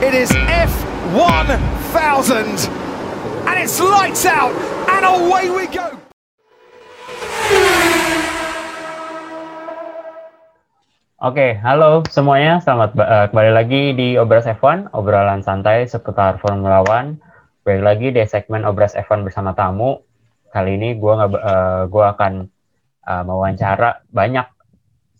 It is F1000. And it's lights out and away we go. Oke, halo semuanya. Selamat uh, kembali lagi di Obras F1, obrolan santai seputar Formula One. Balik lagi di segmen Obras F1 bersama tamu. Kali ini gue uh, gua akan uh, mewawancara banyak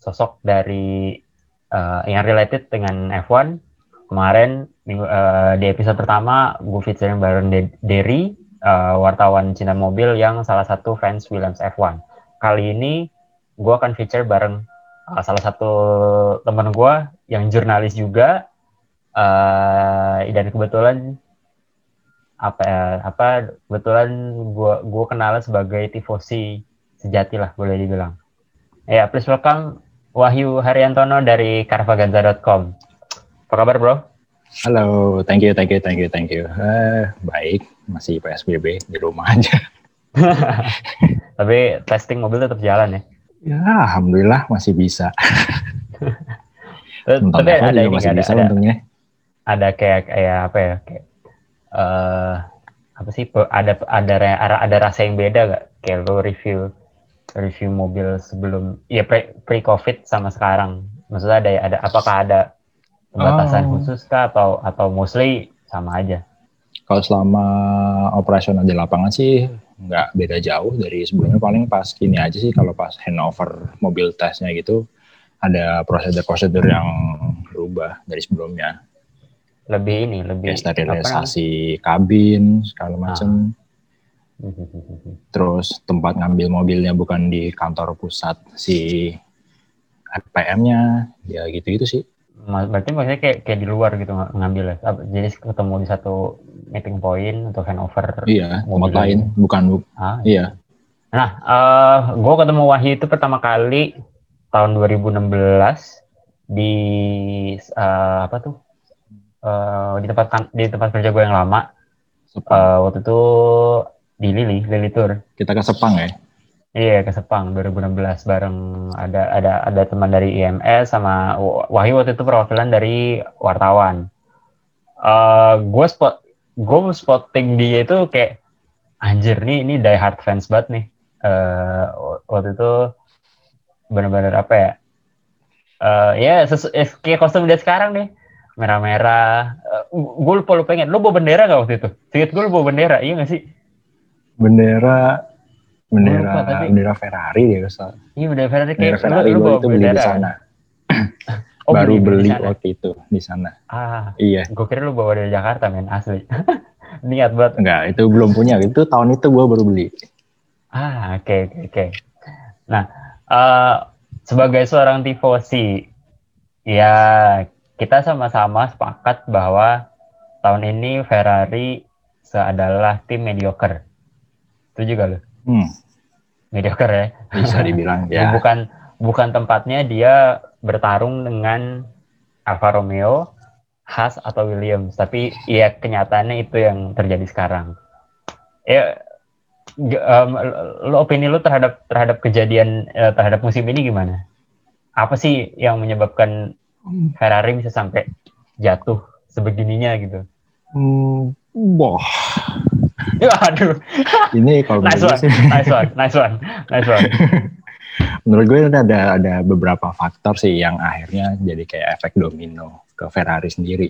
sosok dari uh, yang related dengan F1. Kemarin minggu, uh, di episode pertama gue featuring bareng Derry, uh, wartawan cinta mobil yang salah satu fans Williams F1. Kali ini gue akan feature bareng uh, salah satu teman gue yang jurnalis juga uh, dan kebetulan apa apa kebetulan gue gue kenal sebagai tifosi sejati lah boleh dibilang. Ya, please welcome Wahyu Haryantono dari carvaganza.com. Apa kabar, Bro? Halo, thank you, thank you, thank you, thank you. Uh, baik, masih PSBB di rumah aja. Tapi testing mobil tetap jalan ya? Ya, alhamdulillah masih bisa. Tapi ada ini masih ada, bisa ada, untungnya. Ada kayak kayak apa ya? Kayak uh, apa sih? Ada ada ada ada rasa yang beda gak? Kayak lo review review mobil sebelum ya pre pre covid sama sekarang. Maksudnya ada ada apakah ada pembatasan oh. khusus kah atau atau mostly sama aja? Kalau selama operasional di lapangan sih nggak beda jauh dari sebelumnya. Paling pas gini aja sih kalau pas handover mobil tesnya gitu ada prosedur-prosedur yang berubah dari sebelumnya. Lebih ini lebih ya, sterilisasi kabin segala macam ah. terus tempat ngambil mobilnya bukan di kantor pusat si FPM-nya ya gitu-gitu sih berarti maksudnya kayak kayak di luar gitu ngambil ya jadi ketemu di satu meeting point atau handover iya tempat lain bukan bu. Ah, iya. Nah uh, eh, gue ketemu Wahyu itu pertama kali tahun 2016 di uh, apa tuh? Uh, di tempat kan, di tempat kerja gue yang lama. Uh, waktu itu di Lili Lili Tour. Kita ke Sepang ya Iya ke Sepang 2016 bareng ada ada ada teman dari IMS sama Wahyu waktu itu perwakilan dari wartawan. Uh, gue spot gue spotting dia itu kayak anjir nih ini die hard fans banget nih. Uh, waktu itu benar-benar apa ya? Uh, ya yeah, eh, kayak kostum dia sekarang nih merah-merah. Uh, gue lupa lupa pengen. Lu bawa bendera gak waktu itu? Singkat gue lu bawa bendera, iya gak sih? Bendera bendera lupa, tapi... bendera Ferrari ya kesal. Iya bendera Ferrari kayak bendera Ferrari lu, lu itu beli di sana. oh, Baru beli, beli waktu itu di sana. Ah, iya. Gue kira lu bawa dari Jakarta men asli. Niat banget. Enggak, itu belum punya. Itu tahun itu gue baru beli. Ah, oke okay, oke okay, oke. Okay. Nah, uh, sebagai seorang tifosi, ya kita sama-sama sepakat bahwa tahun ini Ferrari adalah tim mediocre. Itu juga loh. Hmm. Mediocre ya. Bisa dibilang ya. bukan bukan tempatnya dia bertarung dengan Alfa Romeo, Haas atau Williams, tapi ya kenyataannya itu yang terjadi sekarang. Ya um, lo opini lo terhadap terhadap kejadian uh, terhadap musim ini gimana? Apa sih yang menyebabkan Ferrari bisa sampai jatuh sebegininya gitu? Hmm, boh, Aduh. Ini kalau nice one, nice one, nice one, nice one. menurut gue ada ada beberapa faktor sih yang akhirnya jadi kayak efek domino ke Ferrari sendiri.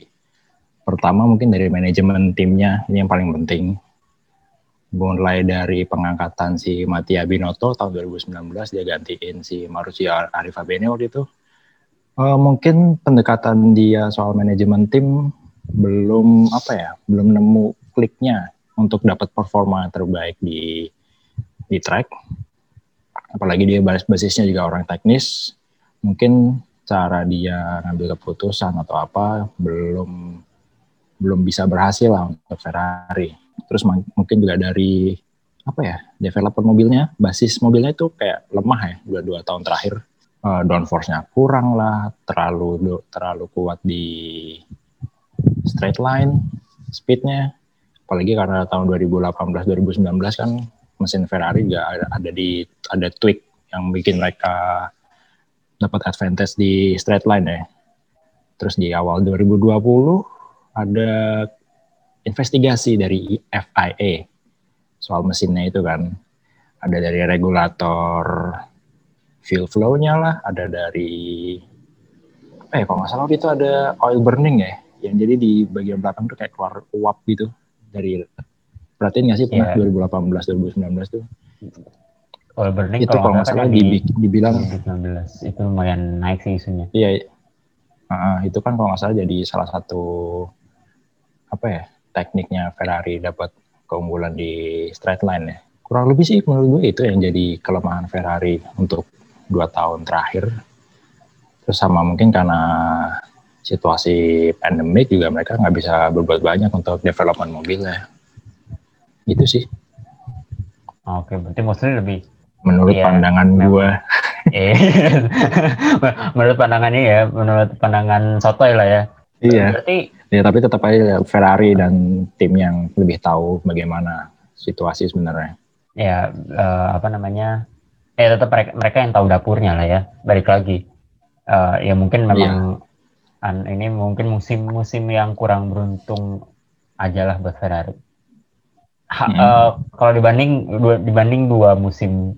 Pertama mungkin dari manajemen timnya ini yang paling penting. Mulai dari pengangkatan si Mattia Binotto tahun 2019 dia gantiin si Mauricio Arifabene waktu itu. Uh, mungkin pendekatan dia soal manajemen tim belum apa ya, belum nemu kliknya untuk dapat performa terbaik di di track. Apalagi dia basisnya juga orang teknis, mungkin cara dia ngambil keputusan atau apa belum belum bisa berhasil lah untuk Ferrari. Terus mungkin juga dari apa ya developer mobilnya, basis mobilnya itu kayak lemah ya dua dua tahun terakhir. Uh, downforce-nya kurang lah, terlalu terlalu kuat di straight line, speednya apalagi karena tahun 2018 2019 kan mesin Ferrari juga ada, ada di ada tweak yang bikin mereka dapat advantage di straight line ya. Terus di awal 2020 ada investigasi dari FIA soal mesinnya itu kan. Ada dari regulator fuel flow-nya lah, ada dari ya kalau nggak salah itu ada oil burning ya, yang jadi di bagian belakang tuh kayak keluar uap gitu dari perhatiin nggak sih pernah yeah. 2018 2019 tuh? Oil burning itu kalau nggak salah di, dibilang 2019 itu lumayan naik sih isunya. Iya uh, itu kan kalau nggak salah jadi salah satu apa ya tekniknya Ferrari dapat keunggulan di straight line ya. Kurang lebih sih menurut gue itu yang jadi kelemahan Ferrari untuk dua tahun terakhir. Terus sama mungkin karena situasi pandemik juga mereka nggak bisa berbuat banyak untuk development mobilnya. Gitu sih. Oke, berarti maksudnya lebih menurut ya, pandangan gue. Eh, menurut pandangannya ya, menurut pandangan sotoy lah ya. Iya. Berarti ya tapi tetap aja Ferrari dan tim yang lebih tahu bagaimana situasi sebenarnya ya uh, apa namanya eh tetap mereka, mereka yang tahu dapurnya lah ya balik lagi uh, ya mungkin memang yeah. An, ini mungkin musim-musim yang kurang beruntung aja lah buat Ferrari ha, hmm. uh, kalau dibanding dua, dibanding dua musim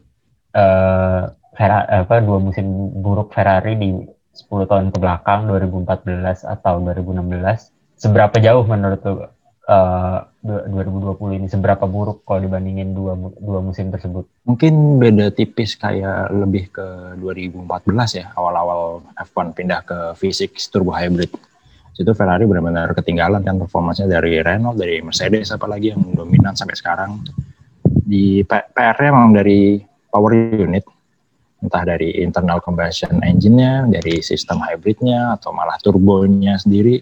uh, Ferrari apa dua musim buruk Ferrari di 10 tahun ke belakang 2014 atau 2016 seberapa jauh menurut uh, 2020 ini seberapa buruk kalau dibandingin dua dua musim tersebut? Mungkin beda tipis kayak lebih ke 2014 ya awal-awal F1 pindah ke V6 turbo hybrid. Itu Ferrari benar-benar ketinggalan kan performanya dari Renault, dari Mercedes apalagi yang dominan sampai sekarang. Di PR-nya memang dari power unit, entah dari internal combustion engine-nya, dari sistem hybridnya, atau malah turbonya sendiri.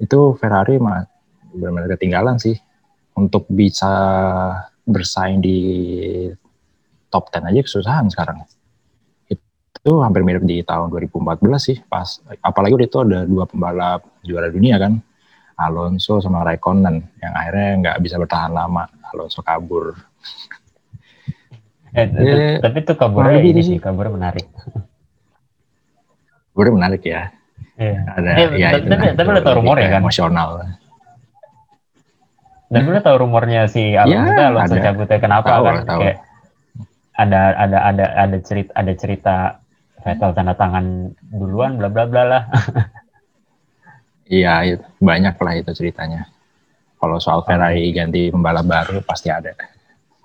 Itu Ferrari benar-benar ketinggalan sih untuk bisa bersaing di top 10 aja kesusahan sekarang. Itu hampir mirip di tahun 2014 sih pas apalagi itu ada dua pembalap juara dunia kan. Alonso sama Raikkonen yang akhirnya nggak bisa bertahan lama. Alonso kabur. Eh, eh, tapi itu kaburnya ini sih, kabur menarik. Kabur menarik ya. Iya. Ada eh, ya tapi, itu. Tapi, tapi lo tau rumor ya kan? Emosional. Dan gue tahu rumornya si Alonso ya, Alonso cabutnya kenapa tahu, kan? Tahu. Kayak ada ada ada ada cerita ada cerita Vettel tanda tangan duluan bla bla bla lah. iya, banyak lah itu ceritanya. Kalau soal Ferrari ganti pembalap baru pasti ada.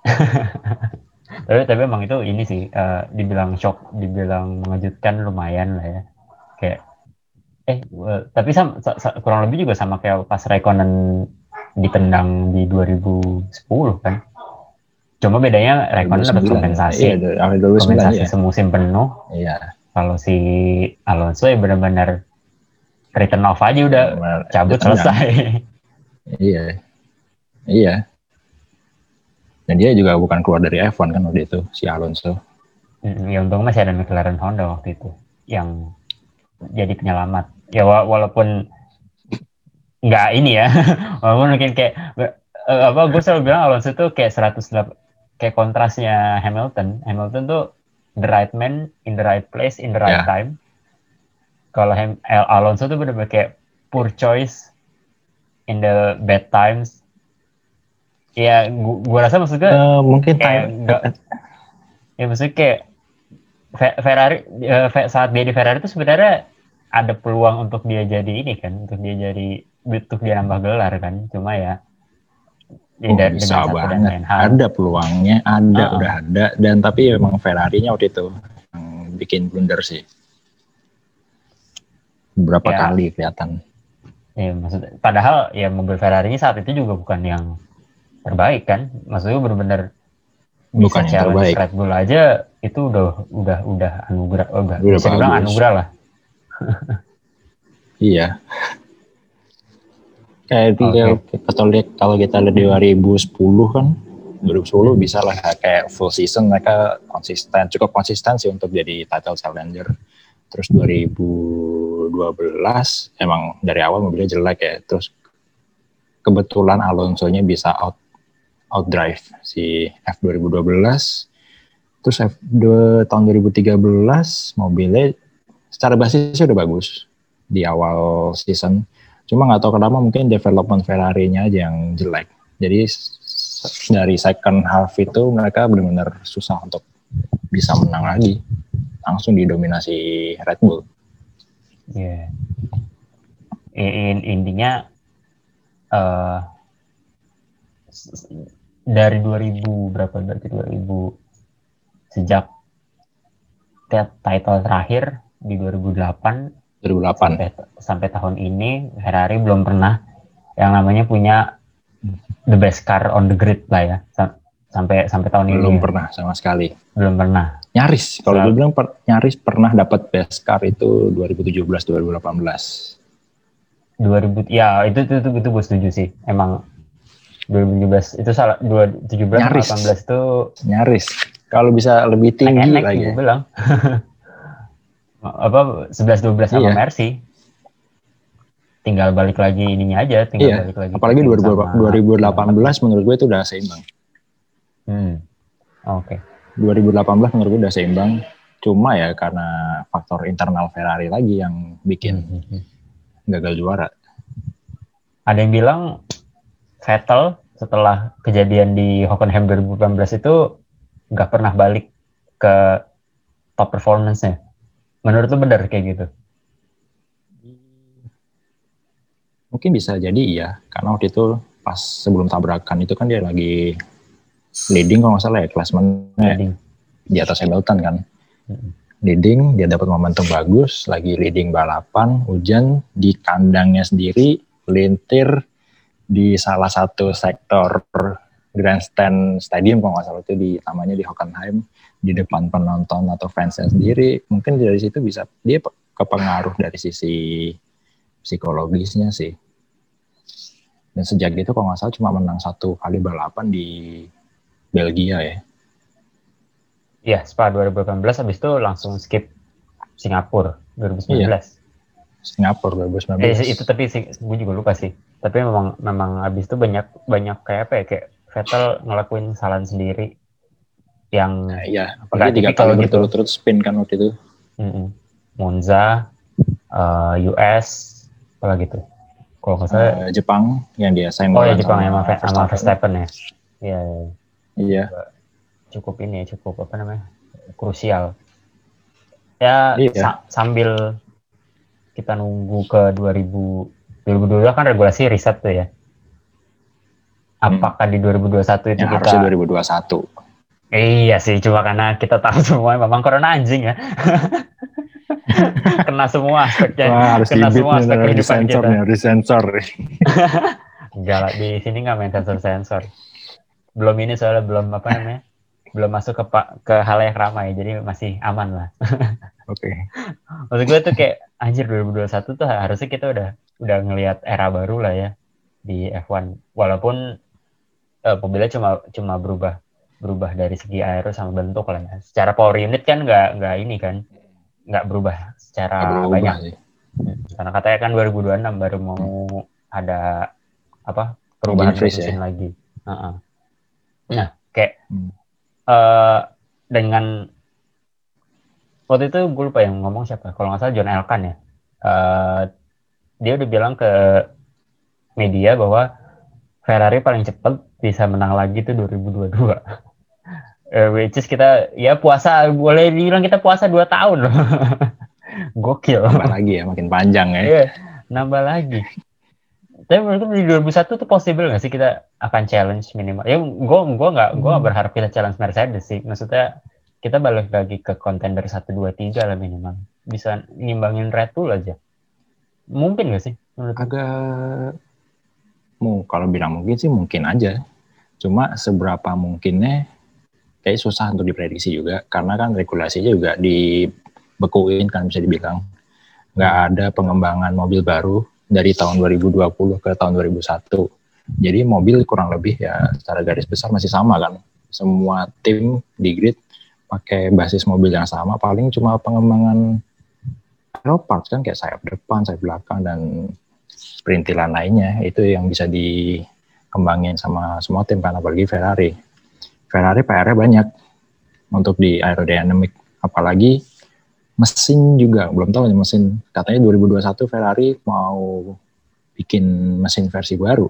tapi tapi emang itu ini sih uh, dibilang shock, dibilang mengejutkan lumayan lah ya. Kayak eh uh, tapi sama, sa, kurang lebih juga sama kayak pas Raikkonen ditendang di 2010 kan. Cuma bedanya Raikkonen dapat kompensasi. Iya, kompensasi iya. semusim penuh. Iya. Kalau si Alonso ya benar-benar return off aja udah Benar, cabut selesai. Iya. Iya. Dan dia juga bukan keluar dari F1 kan waktu itu si Alonso. Ya untung masih ada McLaren Honda waktu itu yang jadi penyelamat. Ya walaupun nggak ini ya. Walaupun mungkin kayak uh, apa gue selalu bilang Alonso tuh kayak 100 kayak kontrasnya Hamilton. Hamilton tuh the right man in the right place in the right yeah. time. Kalau Alonso tuh bener-bener kayak poor choice in the bad times. Ya gua, gua rasa maksudnya uh, mungkin kayak gak, ya maksudnya kayak Ferrari uh, saat dia di Ferrari itu sebenarnya ada peluang untuk dia jadi ini kan untuk dia jadi untuk dia nambah gelar kan cuma ya Oh, bisa banget. Ada peluangnya, ada, uh-uh. udah ada. Dan tapi memang Ferrari-nya waktu itu yang bikin blunder sih. Berapa ya. kali kelihatan. Ya, maksud, padahal ya mobil Ferrari-nya saat itu juga bukan yang terbaik kan. Maksudnya benar-benar bukan yang terbaik. Red Bull aja itu udah udah udah anugerah, oh, udah, udah bisa dibilang anugerah lah. iya. Kayak okay. kalau lihat kalau kita lihat di 2010 kan 2010 bisa lah kayak full season mereka konsisten cukup konsisten sih untuk jadi title challenger. Terus 2012 emang dari awal mobilnya jelek ya terus kebetulan Alonso-nya bisa out out drive si F 2012 terus F 2, tahun 2013 mobilnya secara basisnya udah bagus di awal season Cuma nggak tahu kenapa mungkin development Ferrari-nya aja yang jelek. Jadi dari second half itu mereka benar-benar susah untuk bisa menang lagi. Langsung didominasi Red Bull. Yeah. In, intinya uh, dari 2000 berapa berarti 2000 sejak title terakhir di 2008 2008 sampai, sampai tahun ini Ferrari belum pernah yang namanya punya the best car on the grid lah ya sampai sampai tahun belum ini belum ya. pernah sama sekali. Belum pernah. Nyaris kalau gue bilang per, nyaris pernah dapat best car itu 2017 2018 2000 ya itu itu itu, itu gue setuju sih emang 2017 itu salah 2017 Nyaris. 18 itu nyaris. Kalau bisa lebih tinggi enak lagi. gue bilang apa 11 12 sama Iya. Mercy tinggal balik lagi ininya aja tinggal Iya, balik lagi apalagi tim 2000 sama- 2018 menurut gue itu udah seimbang hmm. oke 2018 menurut gue udah seimbang cuma ya karena faktor internal Ferrari lagi yang bikin Hmm. gagal juara ada yang bilang Vettel setelah kejadian di Hockenheim 2018 itu nggak pernah balik ke top performance-nya. Menurut lu benar kayak gitu? mungkin bisa jadi iya karena waktu itu pas sebelum tabrakan itu kan dia lagi leading kalau nggak salah ya klasemennya Jadi, di atas Hamilton kan. Leading dia dapat momentum bagus lagi leading balapan hujan di kandangnya sendiri lintir di salah satu sektor grandstand stadium kalau nggak salah itu di namanya di Hockenheim di depan penonton atau fansnya sendiri mungkin dari situ bisa dia pe- kepengaruh dari sisi psikologisnya sih dan sejak itu kalau nggak salah cuma menang satu kali balapan di Belgia ya ya Spa 2018 habis itu langsung skip Singapura 2019. Iya. Singapura 2019 Eh, itu tapi gue juga lupa sih. Tapi memang memang habis itu banyak banyak kayak apa ya kayak Vettel ngelakuin kesalahan sendiri yang Nah, iya, Nggak apalagi tiga kali gitu. berturut-turut spin kan waktu itu. mm-mm, Monza, eh, US, apa gitu. Kalau nggak salah, Eh, Jepang yang dia sayang oh ya Jepang sama, Ve- sama Verstappen. Ya. Iya, iya. Iya, cukup ini ya, cukup apa namanya krusial. Ya Iya. sa- sambil kita nunggu ke 2000 2022 kan regulasi riset tuh ya. Apakah di 2021 itu yang kita harusnya 2021. Iya sih, cuma karena kita tahu semua memang corona anjing ya. Kena semua aspeknya. Wah, harus Kena semua aspek kehidupan disensor kita. nih, harus disensor. Enggak lah, di sini nggak main sensor-sensor. Belum ini soalnya belum apa namanya, belum masuk ke ke hal yang ramai, jadi masih aman lah. Oke. Maksud gue tuh kayak anjir 2021 tuh harusnya kita udah udah ngelihat era baru lah ya di F1. Walaupun eh, mobilnya cuma cuma berubah berubah dari segi aero sama bentuk lah ya. Secara power unit kan nggak nggak ini kan nggak berubah secara berubah banyak. sih. Hmm, Karena katanya kan 2026 baru mau ada apa perubahan mesin ya? lagi. Heeh. Nah kayak Hmm. eh dengan waktu itu gue lupa yang ngomong siapa. Kalau nggak salah John Elkan ya. Eh dia udah bilang ke media bahwa Ferrari paling cepat bisa menang lagi tuh 2022. Eh, which is kita ya puasa boleh dibilang kita puasa 2 tahun loh. Gokil. Tambah lagi ya, makin panjang ya. Iya, nambah lagi. Tapi menurutku di 2001 tuh possible nggak sih kita akan challenge minimal? Ya, gue gua nggak gua nggak berharap kita challenge Mercedes sih. Maksudnya kita balik lagi ke contender 1, 2, 3 lah minimal. Bisa nimbangin Red Bull aja. Mungkin nggak sih? Menurut Agak mau kalau bilang mungkin sih mungkin aja. Cuma seberapa mungkinnya kayak susah untuk diprediksi juga karena kan regulasinya juga dibekuin kan bisa dibilang. Nggak ada pengembangan mobil baru dari tahun 2020 ke tahun 2001. Jadi mobil kurang lebih ya secara garis besar masih sama kan. Semua tim di grid pakai basis mobil yang sama, paling cuma pengembangan aero parts kan kayak sayap depan, sayap belakang dan perintilan lainnya itu yang bisa dikembangin sama semua tim kan apalagi Ferrari. Ferrari PR-nya banyak untuk di aerodynamic apalagi mesin juga belum tahu nih mesin katanya 2021 Ferrari mau bikin mesin versi baru.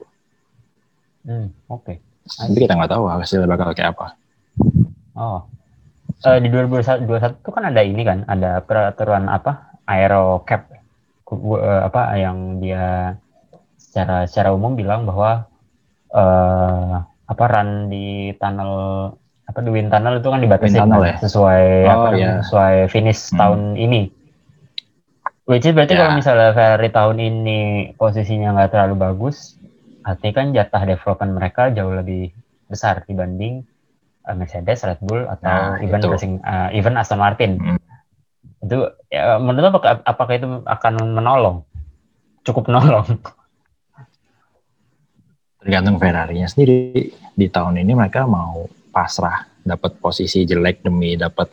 Hmm, oke. Tapi kita nggak tahu hasilnya bakal kayak apa. Oh. Eh, di 2021 itu kan ada ini kan, ada peraturan apa? Aero cap eh, apa yang dia secara secara umum bilang bahwa eh apa run di tunnel apa di wind tunnel itu kan dibatasi kan, ya? sesuai Oh, apa iya. sesuai finish Hmm. tahun ini. Which is berarti Ya. kalau misalnya Ferrari tahun ini posisinya nggak terlalu bagus, artinya kan jatah development mereka jauh lebih besar dibanding uh, Mercedes, Red Bull atau Nah, even racing, uh, even Aston Martin. Hmm. Itu ya, menurut apakah, apakah itu akan menolong? Cukup menolong. Tergantung Ferrari-nya sendiri. Di tahun ini mereka mau pasrah dapat posisi jelek demi dapat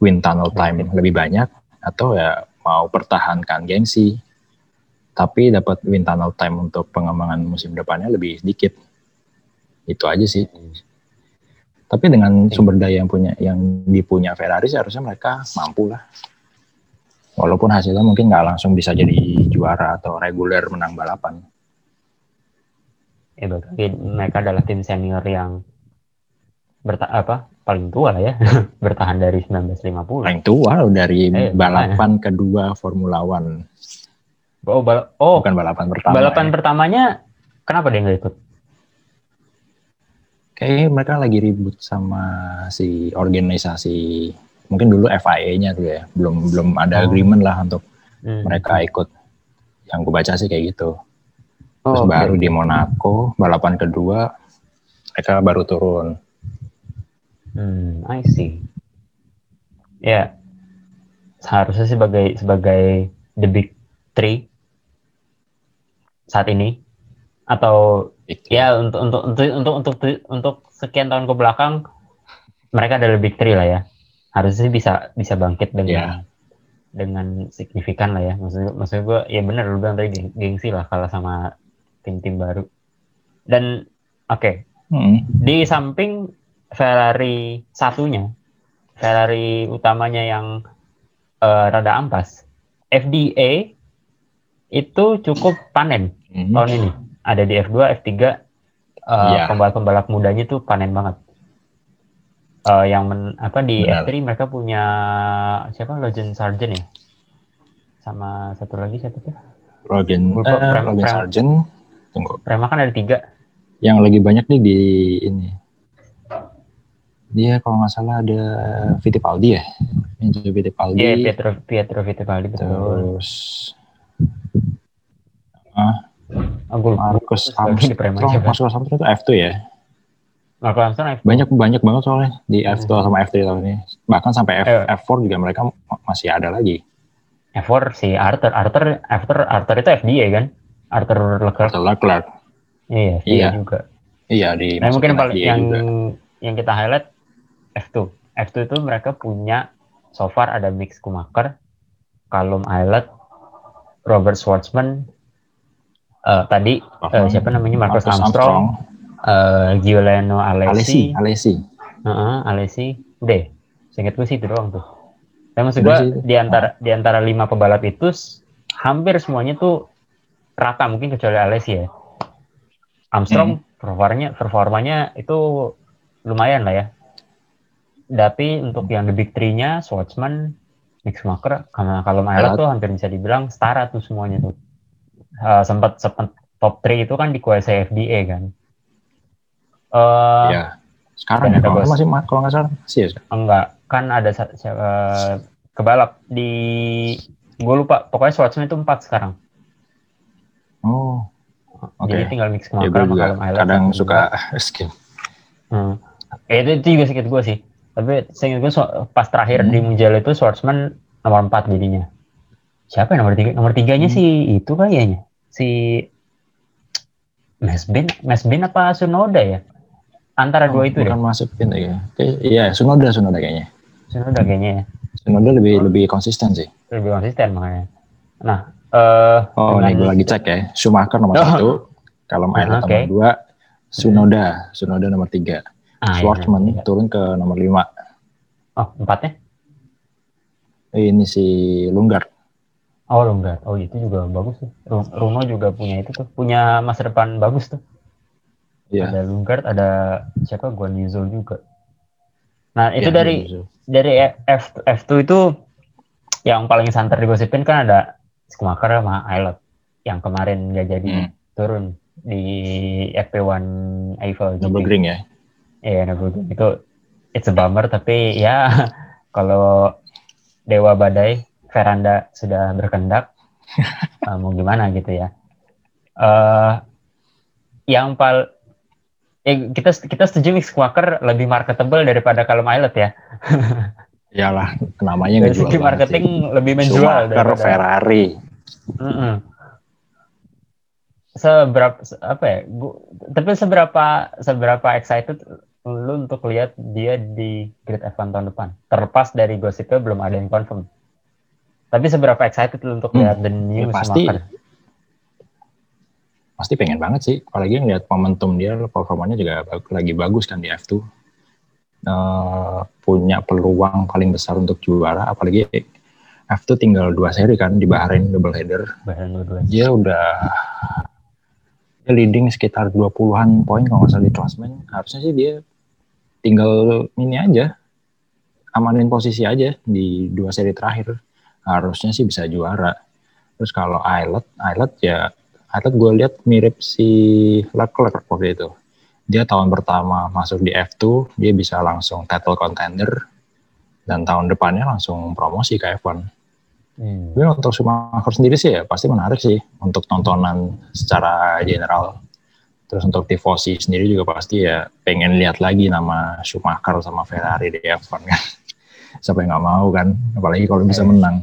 win tunnel time lebih banyak atau ya mau pertahankan gengsi tapi dapat win tunnel time untuk pengembangan musim depannya lebih sedikit. Itu aja sih. Tapi dengan sumber daya yang punya yang dipunya Ferrari seharusnya mereka mampu lah. Walaupun hasilnya mungkin nggak langsung bisa jadi juara atau reguler menang balapan. Ya, berarti mereka adalah tim senior yang berta apa paling tua lah ya bertahan dari 1950. Paling tua loh dari Eh, balapan kedua Formula One. Oh, bal- oh Bukan balapan pertama. balapan ya. pertamanya kenapa dia nggak ikut? Kayaknya mereka lagi ribut sama si organisasi mungkin dulu FIA-nya tuh ya. Belum belum ada Oh. agreement lah untuk Hmm. mereka ikut. Yang gue baca sih kayak gitu. Terus Oh, oke. baru di Monaco balapan kedua mereka baru turun. Hmm, I see. Ya, seharusnya sebagai sebagai the big three saat ini atau Gitu. ya untuk untuk untuk untuk untuk untuk sekian tahun ke belakang mereka adalah big three lah ya. Harusnya bisa bisa bangkit dengan Ya. dengan signifikan lah ya. Maksud maksud gue ya benar lu bilang tadi geng- gengsi lah kalah sama tim-tim baru. Dan oke, Hmm. di samping Ferrari satunya, Ferrari utamanya yang eh, rada ampas, FDA itu cukup panen Hmm. tahun ini. Ada di F2, F3, eh, Iya. pembalap-pembalap mudanya tuh panen banget. Eh, yang men- apa di Benar. F3 mereka punya siapa Logan Sargent ya, sama satu lagi siapa tuh? Lupa, eh, Prem- Sargent. Tunggu. Prema kan ada tiga. Yang lagi banyak nih di ini. Dia kalau nggak salah ada Fittipaldi ya. Enzo Fittipaldi. Iya, Pietro Pietro Fittipaldi betul. terus Aku lupa. Marcus Armstrong. Marcus Armstrong itu F2 ya. Marcus Armstrong F2. Banyak banyak banget soalnya di F2 sama F3 tahun ini. Bahkan sampai F, Eh. F4 juga mereka ma- masih ada lagi. F4 si Arthur, Arthur, Arthur, Arthur itu FDA kan? Arthur Leclerc. Arthur Leclerc. Iya, Iya. iya juga. Iya di Nah, mungkin paling yang juga. yang kita highlight F2. F2 itu mereka punya so far ada Mick Schumacher, Callum Islet, Robert Schwartzman, eh, tadi eh, siapa namanya Marcus, Armstrong, eh, Giuliano Alesi, Alesi, Alesi. Heeh, Alesi, udah. Seingat gue sih itu doang tuh. Tapi maksud gue di antara di antara lima pebalap itu hampir semuanya tuh rata mungkin kecuali Alesi ya. Armstrong Hmm. performanya performanya itu lumayan lah ya. Tapi untuk yang the big three-nya Schwartzman, Mick Schumacher, karena kalau Alat. tuh hampir bisa dibilang setara tuh semuanya tuh. Eh, sempat sempat top 3 itu kan dikuasai FDA kan. Eh Iya. Sekarang ya, ada kalau masih kalau nggak salah masih ya. Enggak, kan ada eh, kebalap di gue lupa, pokoknya Schwartzman itu empat sekarang. Oh, Oke. Jadi tinggal mix ya Schumacher gue juga kadang suka skip. Hmm. Eh, itu, itu juga sedikit gue sih. Tapi seingat gue so- pas terakhir Hmm. di Mugello itu Schwartzman nomor empat jadinya. Siapa yang nomor tiga? Nomor tiganya Hmm. sih itu kayaknya si Mesbin, Mesbin apa Sunoda ya? Antara dua itu deh. Bukan masuk pintu ya. Oke, Iya, Sunoda, Sunoda kayaknya. Sunoda kayaknya ya. Sunoda lebih lebih konsisten sih. Lebih konsisten makanya. Nah, eh Oh, nih gue lagi cek ya. Schumacher nomor Oh. satu, kalau Oke. nomor dua, Sunoda, Sunoda nomor tiga, Ah, iya, Schwartzman iya. turun ke nomor lima. Oh, empatnya? Ini si Lunggar. Oh Lungard, oh itu juga bagus tuh. Ru- Runo juga punya itu tuh, punya masa depan bagus tuh. Iya. Ada Lungard, ada siapa? Guan Yuzul juga. Nah itu Iya, dari dari F F2 itu yang paling santer digosipin kan ada Schumacher sama Aylot yang kemarin nggak jadi Hmm. turun di FP1 Eiffel GP. Nürburgring ya. Iya, Nürburgring itu it's a bummer tapi ya kalau Dewa Badai Veranda sudah berkendak eh, mau gimana gitu ya. eh yang pal eh, kita kita setuju Schumacher lebih marketable daripada kalau Aylot ya. Iyalah, namanya Dari segi marketing sih. lebih menjual Schumacher, daripada Ferrari. Mm-mm. Seberapa se- apa ya? Gua, tapi seberapa seberapa excited lu untuk lihat dia di Grid F1 tahun depan? Terlepas dari gosipnya belum ada yang confirm. Tapi seberapa excited lu untuk Hmm, lihat the new ya pasti. Schumacher? Pasti pengen banget sih. Apalagi ngeliat momentum dia, performanya juga lagi bagus kan di F2. Eh, punya peluang paling besar untuk juara. Apalagi F2 tinggal dua seri kan di Bahrain double header. Bahkan dua-duanya. Dia udah dia leading sekitar 20-an poin kalau nggak salah di klasmen. Harusnya sih dia tinggal ini aja amanin posisi aja di dua seri terakhir. Harusnya sih bisa juara. Terus kalau Islet, Islet ya Islet gue lihat mirip si Leclerc waktu itu. Dia tahun pertama masuk di F2, dia bisa langsung title contender. Dan tahun depannya langsung promosi ke F1. Hmm. Tapi untuk Schumacher sendiri sih ya pasti menarik sih untuk tontonan secara general. Terus untuk tifosi sendiri juga pasti ya pengen lihat lagi nama Schumacher sama Ferrari di F1 kan. Siapa yang nggak mau kan, apalagi kalau bisa Eh. menang.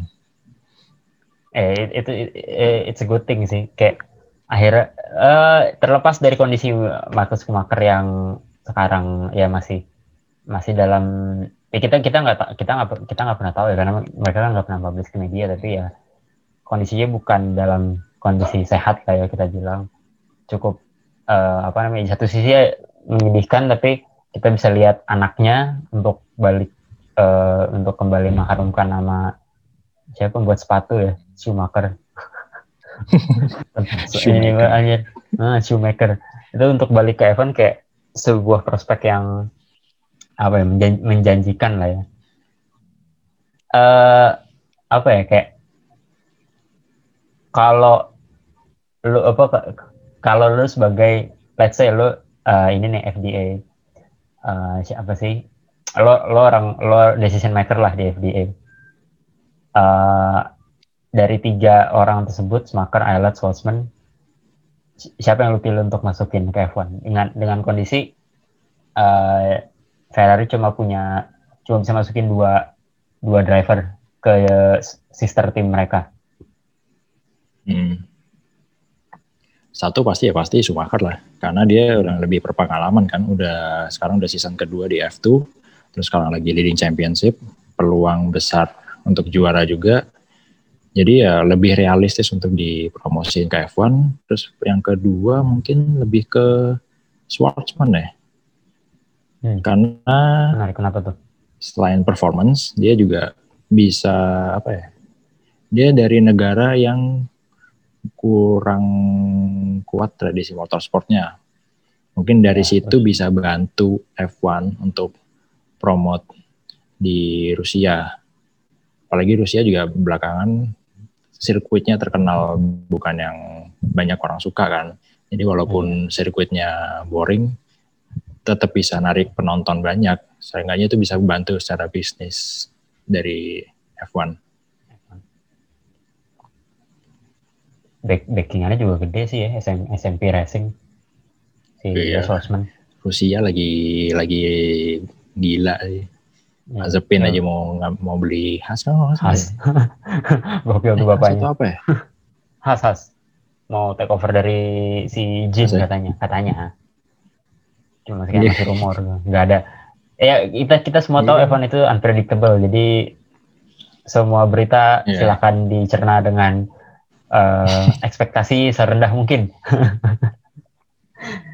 Eh itu eh, it's a good thing sih. Kayak akhirnya eh, terlepas dari kondisi Marcus Schumacher yang sekarang ya masih masih dalam ya kita kita nggak ta- kita nggak kita nggak pernah tahu ya karena mereka kan nggak pernah publish ke media tapi ya kondisinya bukan dalam kondisi sehat kayak kita bilang. Cukup eh, apa namanya di satu sisi ya menyedihkan tapi kita bisa lihat anaknya untuk balik eh, untuk kembali mengharumkan nama siapa pembuat sepatu ya Schumacher Shoemaker. anjir. Ah, Shoemaker. Itu untuk balik ke F1 kayak sebuah prospek yang apa ya menjan- menjanjikan lah ya. Eh apa ya kayak kalau lu apa ka- kalau lu sebagai let's say lu eh, ini nih FDA eh, siapa sih? Lo lo orang lo decision maker lah di FDA Eh, dari tiga orang tersebut Schumacher, Eilert, Schwarzman si- siapa yang lu pilih untuk masukin ke F1 dengan dengan kondisi eh, Ferrari cuma punya cuma bisa masukin dua dua driver ke eh, sister tim mereka Hmm. Satu pasti ya pasti Schumacher lah, karena dia udah lebih berpengalaman kan, udah sekarang udah season kedua di F2, terus sekarang lagi leading championship, peluang besar untuk juara juga. Jadi ya lebih realistis untuk dipromosiin ke F1. Terus yang kedua mungkin lebih ke Schwarzman ya. Hmm. Karena menarik kenapa tuh selain performance, dia juga bisa apa ya? Dia dari negara yang kurang kuat tradisi motorsportnya. Mungkin dari Ya, situ bisa bantu F1 untuk promote di Rusia. Apalagi Rusia juga belakangan sirkuitnya terkenal bukan yang banyak orang suka kan. Jadi walaupun sirkuitnya boring, tetap bisa narik penonton banyak. Seenggaknya itu bisa membantu secara bisnis dari F1. Back, backingannya juga gede sih ya SM, SMP Racing si Iya. Rusia lagi lagi gila sih. Mazepin ya, aja mau nggak- mau beli khas kan kalau nggak salah Has ya? gokil tuh bapaknya itu apa ya? Has Has mau take over dari si Jin ya? katanya katanya cuma Iya. masih rumor nggak ada ya kita kita semua tahu Iya. F1 itu unpredictable jadi semua berita Iya. silakan dicerna dengan eh, ekspektasi serendah mungkin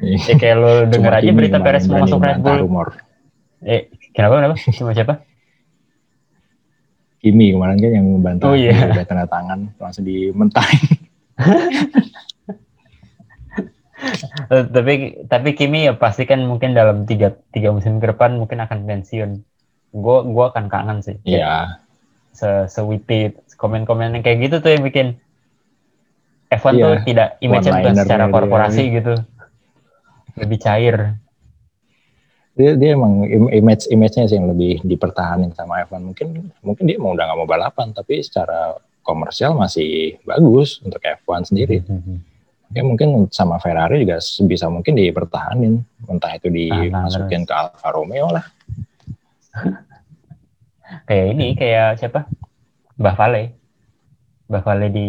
ya kayak lo denger Cuma aja berita Perez mau masuk Red Bull rumor. eh kenapa kenapa cuma siapa Kimi kemarin kan yang membantu Oh, iya. udah tanda tangan langsung dimentahin. Eh, tapi tapi Kimi ya pasti kan mungkin dalam tiga tiga musim ke depan mungkin akan pensiun. Gue gua akan kangen sih. Iya. Se sewiti komen-komen yang kayak gitu tuh yang bikin F1 tuh Iya. tidak One-liner secara korporasi gitu. Lebih cair. Dia dia emang im- image image-nya sih yang lebih dipertahanin sama F1. Mungkin mungkin dia mau udah nggak mau balapan tapi secara komersial masih bagus untuk F1 sendiri. Ya mungkin sama Ferrari juga sebisa mungkin dipertahanin. Entah itu dimasukin ke Alfa Romeo lah. Kayak ini kayak siapa? Mbah Vale. Mbah Vale di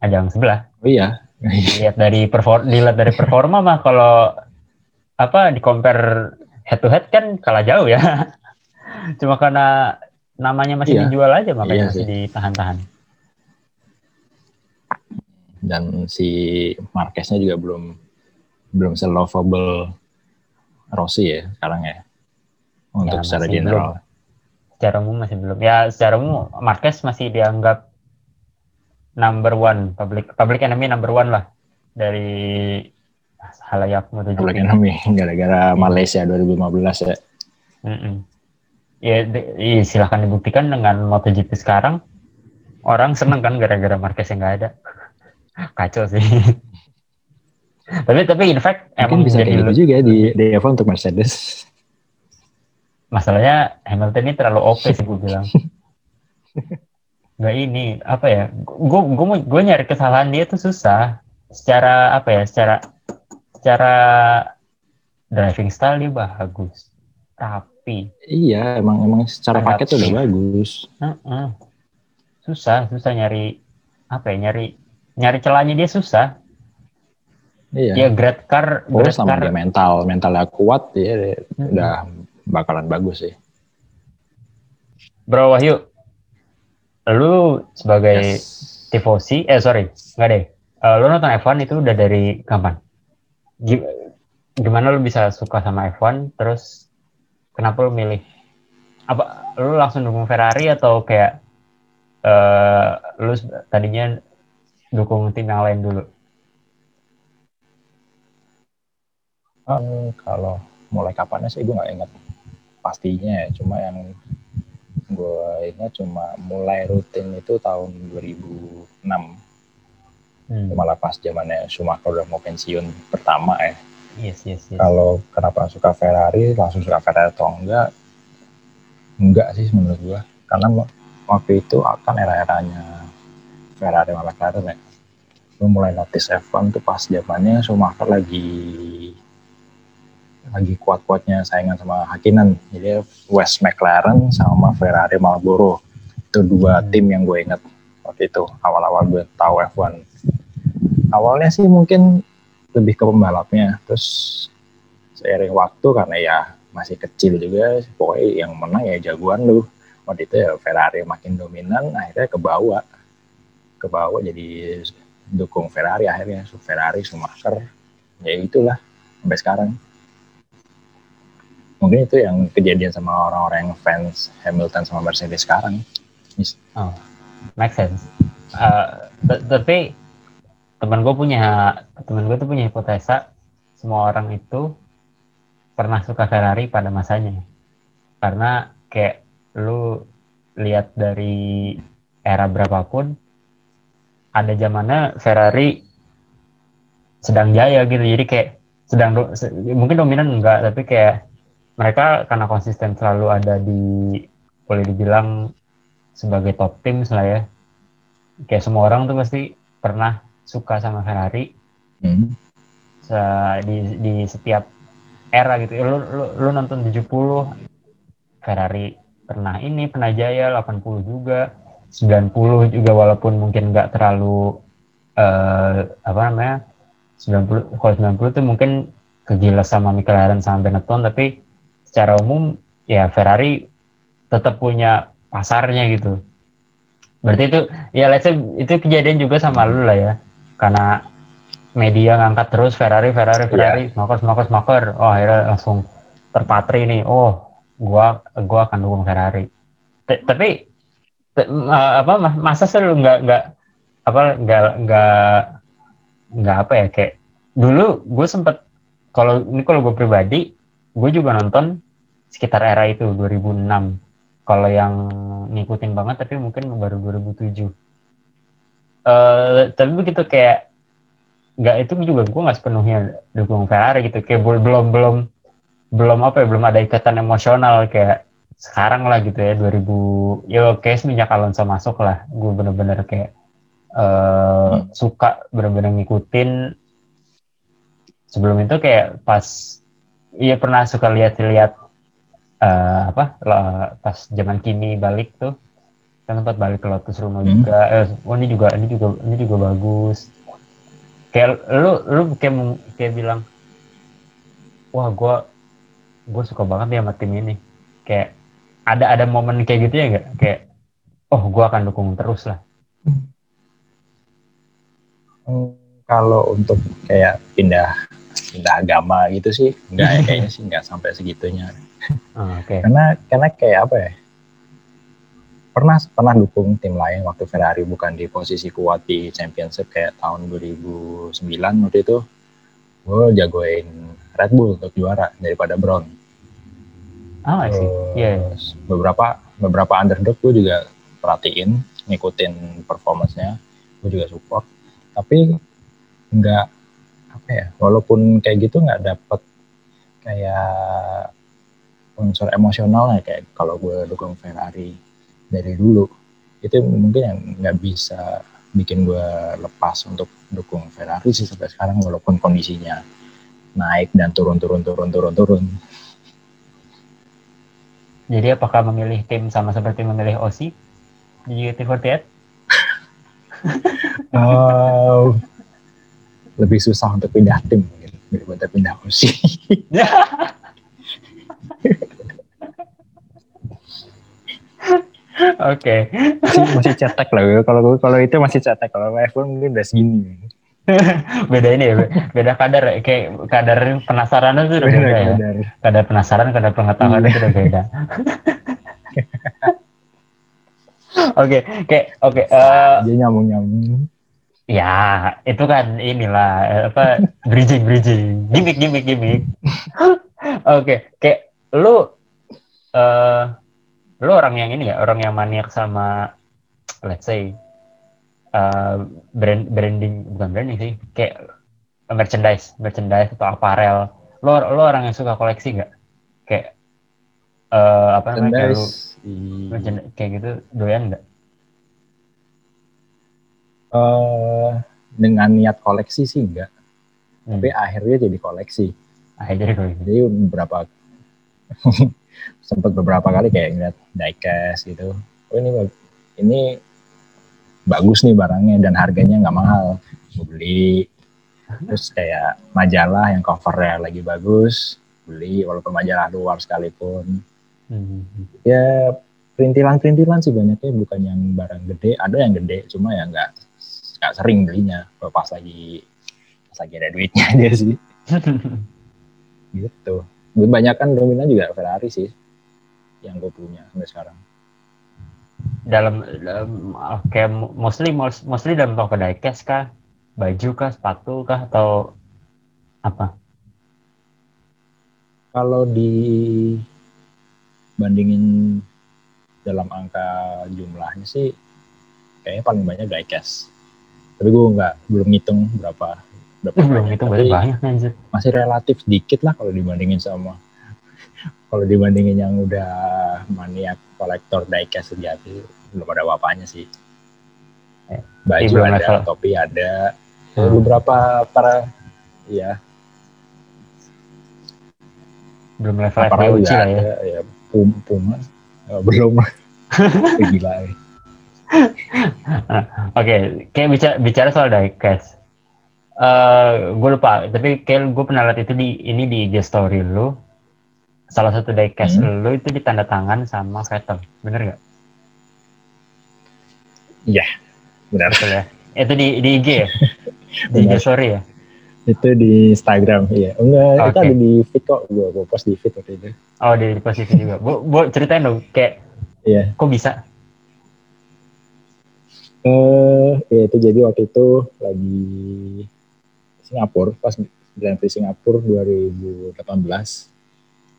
ajang sebelah. Oh iya. Lihat dari perform dilihat dari performa mah kalau apa di compare head to head kan kalah jauh ya. Cuma karena namanya masih Iya. dijual aja makanya Iya masih sih. ditahan-tahan. Dan si Marqueznya juga belum belum se-lovable Rossi ya sekarang ya. Untuk Ya, secara general. Secara umum masih belum. Ya secara umum Marquez masih dianggap number one public public enemy number one lah dari halayak MotoGP. Apalagi namanya gara-gara Malaysia 2015 ya. Mm-mm. Ya, de- iya, silahkan dibuktikan dengan MotoGP sekarang. Orang seneng kan gara-gara Marquez yang nggak ada. Kacau sih. tapi tapi in fact emang Mungkin bisa jadi kayak gitu juga di, di F1 untuk Mercedes. masalahnya Hamilton ini terlalu OP sih gue bilang. Nggak ini apa ya? Gue gue mau gue nyari kesalahan dia tuh susah. Secara apa ya? Secara secara driving style dia bagus. Tapi Iya, emang emang secara paket tuh udah bagus. Susah, susah nyari apa ya? Nyari nyari celahnya dia susah. Iya. Dia grade car, Oh, grade sama car. dia mental, mentalnya kuat dia, dia Mm-mm. udah bakalan bagus sih. Bro Wahyu, lu sebagai Yes. tifosi, eh sorry, nggak deh. Eh, lu nonton F1 itu udah dari kapan? Gi- Gimana lu bisa suka sama F1? Terus kenapa lu milih? Apa lu langsung dukung Ferrari atau kayak eh lu tadinya dukung tim yang lain dulu? Eh, kalau mulai kapannya sih gue nggak ingat pastinya ya. Cuma yang gue ingat cuma mulai rutin itu tahun 2006. Hmm. Malah pas zamannya Schumacher udah mau pensiun pertama ya. Yes, yes, yes. Kalau kenapa suka Ferrari, langsung suka Ferrari atau enggak? Enggak sih menurut gua. Karena wa- waktu itu akan era-eranya Ferrari sama McLaren ya. Lu mulai notice F1 tuh pas zamannya Schumacher lagi lagi kuat-kuatnya saingan sama Hakkinen. Jadi West McLaren sama Ferrari Marlboro. Itu dua Hmm. tim yang gue inget waktu itu awal-awal gue tahu F1. Awalnya sih mungkin lebih ke pembalapnya terus seiring waktu karena ya masih kecil juga pokoknya yang menang ya jagoan lu. Waktu itu ya Ferrari makin dominan akhirnya ke bawah. Ke bawah jadi dukung Ferrari akhirnya Ferrari Schumacher. Ya itulah sampai sekarang. Mungkin itu yang kejadian sama orang-orang yang fans Hamilton sama Mercedes sekarang. Oh, make sense. T- tapi teman gue punya teman gue tuh punya hipotesa semua orang itu pernah suka Ferrari pada masanya. Karena kayak lu lihat dari era berapapun ada zamannya Ferrari sedang jaya gitu. Jadi kayak sedang do- se- mungkin dominan enggak tapi kayak mereka karena konsisten selalu ada di boleh dibilang sebagai top tim lah ya. Kayak semua orang tuh pasti pernah suka sama Ferrari. Hmm. se- di di setiap era gitu. Lu, lu, lu nonton 70 Ferrari pernah ini pernah jaya 80 juga 90 juga walaupun mungkin nggak terlalu eh, apa namanya 90 kalau 90 tuh mungkin kegila sama McLaren sama Benetton tapi secara umum ya Ferrari tetap punya pasarnya gitu. Berarti itu ya let's say itu kejadian juga sama lu lah ya karena media ngangkat terus Ferrari Ferrari Ferrari smoker smoker smoker. Oh akhirnya langsung terpatri nih. Oh gua gua akan dukung Ferrari. T- tapi uh, apa masa sih lu nggak nggak apa nggak nggak nggak apa ya kayak dulu gue sempet kalau ini kalau gue pribadi gue juga nonton sekitar era itu 2006 kalau yang ngikutin banget tapi mungkin baru 2007 uh, tapi begitu kayak nggak itu juga gue nggak sepenuhnya dukung Ferrari gitu. Kayak belum belum belum apa ya belum ada ikatan emosional kayak sekarang lah gitu ya 2000 ya kayak semenjak Alonso masuk lah gue bener-bener kayak uh, hmm. suka bener-bener ngikutin. Sebelum itu kayak pas iya pernah suka lihat-lihat uh, apa pas zaman Kimi balik tuh kan tempat balik ke Lotus Rumo hmm. juga. Eh, oh ini juga ini juga ini juga bagus. Kayak lu lu kayak kayak bilang wah gue gue suka banget ya sama tim ini. Kayak ada ada momen kayak gitu ya gak kayak oh gue akan dukung terus lah. Hmm, kalau untuk kayak pindah pindah agama gitu sih enggak ya kayaknya sih enggak sampai segitunya. Oh, okay. karena karena kayak apa ya pernah pernah dukung tim lain waktu Ferrari bukan di posisi kuat di championship kayak tahun 2009 waktu itu gue jagoin Red Bull untuk juara daripada Brown. Ah, oh, sih. Yeah. Beberapa beberapa underdog gue juga perhatiin, ngikutin performance-nya, gue juga support. Tapi nggak apa ya walaupun kayak gitu nggak dapet kayak unsur emosional ya kayak kalau gue dukung Ferrari dari dulu. Itu mungkin yang nggak bisa bikin gue lepas untuk dukung Ferrari sih sampai sekarang walaupun kondisinya naik dan turun turun turun turun turun. Jadi apakah memilih tim sama seperti memilih OSI? Di UT48 uh, lebih susah untuk pindah tim mungkin daripada pindah kursi. Oke. Masih, masih cetek lah. Kalau kalau itu masih cetek. Kalau F1 mungkin udah segini. beda ini ya, beda kadar ya. Kayak kadar penasaran itu udah beda, beda ya. Kadar. kadar penasaran, kadar pengetahuan itu udah beda. Oke, kayak oke. Eh, Dia nyambung nyambung. Ya, itu kan inilah apa bridging bridging, gimmick gimmick gimmick. Oke, okay. kayak lu uh, lu orang yang ini ya, orang yang maniak sama let's say uh, brand branding bukan branding sih, kayak merchandise, merchandise atau apparel. Lu lu orang yang suka koleksi nggak? Kayak uh, apa namanya kayak lu kayak gitu doyan nggak? uh, dengan niat koleksi sih enggak hmm. tapi akhirnya jadi koleksi akhirnya koleksi jadi beberapa sempat beberapa kali kayak ngeliat diecast gitu. Oh ini ini bagus nih barangnya dan harganya nggak mahal. Gue beli. Terus kayak majalah yang covernya lagi bagus beli walaupun majalah luar sekalipun. Hmm. ya perintilan-perintilan sih banyaknya bukan yang barang gede. Ada yang gede cuma ya nggak nggak sering belinya. Pas lagi pas lagi ada duitnya aja sih. Gitu. Banyak kan dominan juga Ferrari sih yang gue punya sampai sekarang. Dalam, dalam kayak mostly mostly dalam toko diecast kah? Baju kah? Sepatu kah? Atau apa? Kalau di bandingin dalam angka jumlahnya sih kayaknya paling banyak diecast tapi gue nggak belum ngitung berapa berapa belum ngitung banyak anjir. masih relatif sedikit lah kalau dibandingin sama kalau dibandingin yang udah maniak kolektor diecast sejati belum ada apa-apanya sih eh, baju ada level. topi ada hmm. beberapa para ya belum level uji lah ya, ya pum puma oh, belum gila ya. Oke, okay, kayak bicara bicara soal diecast. Uh, eh, gue lupa, tapi kayak gue pernah lihat itu di ini di IG story lu. Salah satu diecast hmm. lu itu ditanda tangan sama Vettel, bener gak? Iya, benar. Betul ya. Itu di di IG ya? di IG story ya? Itu di Instagram, iya. Enggak, okay. itu ada di feed kok. Gue, gue post di feed waktu itu. Oh, di, di post di feed juga. Bu, bu, ceritain dong, kayak, iya. kok bisa? Eh, ya itu jadi waktu itu lagi Singapura, pas Grand Prix Singapura 2018.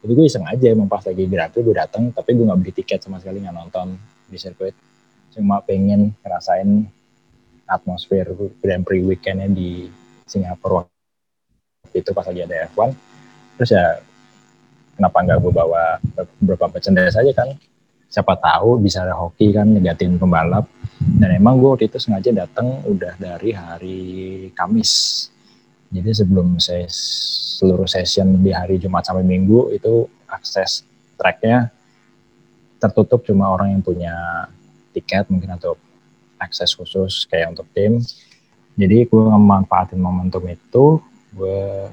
Jadi gue iseng aja emang pas lagi Prix gue datang, tapi gue nggak beli tiket sama sekali nggak nonton di sirkuit. Cuma pengen ngerasain atmosfer Grand Prix weekendnya di Singapura itu pas lagi ada F1. Terus ya kenapa nggak gue bawa beberapa merchandise aja kan? Siapa tahu bisa ada hoki kan negatin pembalap dan emang gue waktu itu sengaja datang udah dari hari Kamis jadi sebelum saya seluruh session di hari Jumat sampai Minggu itu akses tracknya tertutup cuma orang yang punya tiket mungkin atau akses khusus kayak untuk tim. Jadi gue memanfaatin momentum itu gue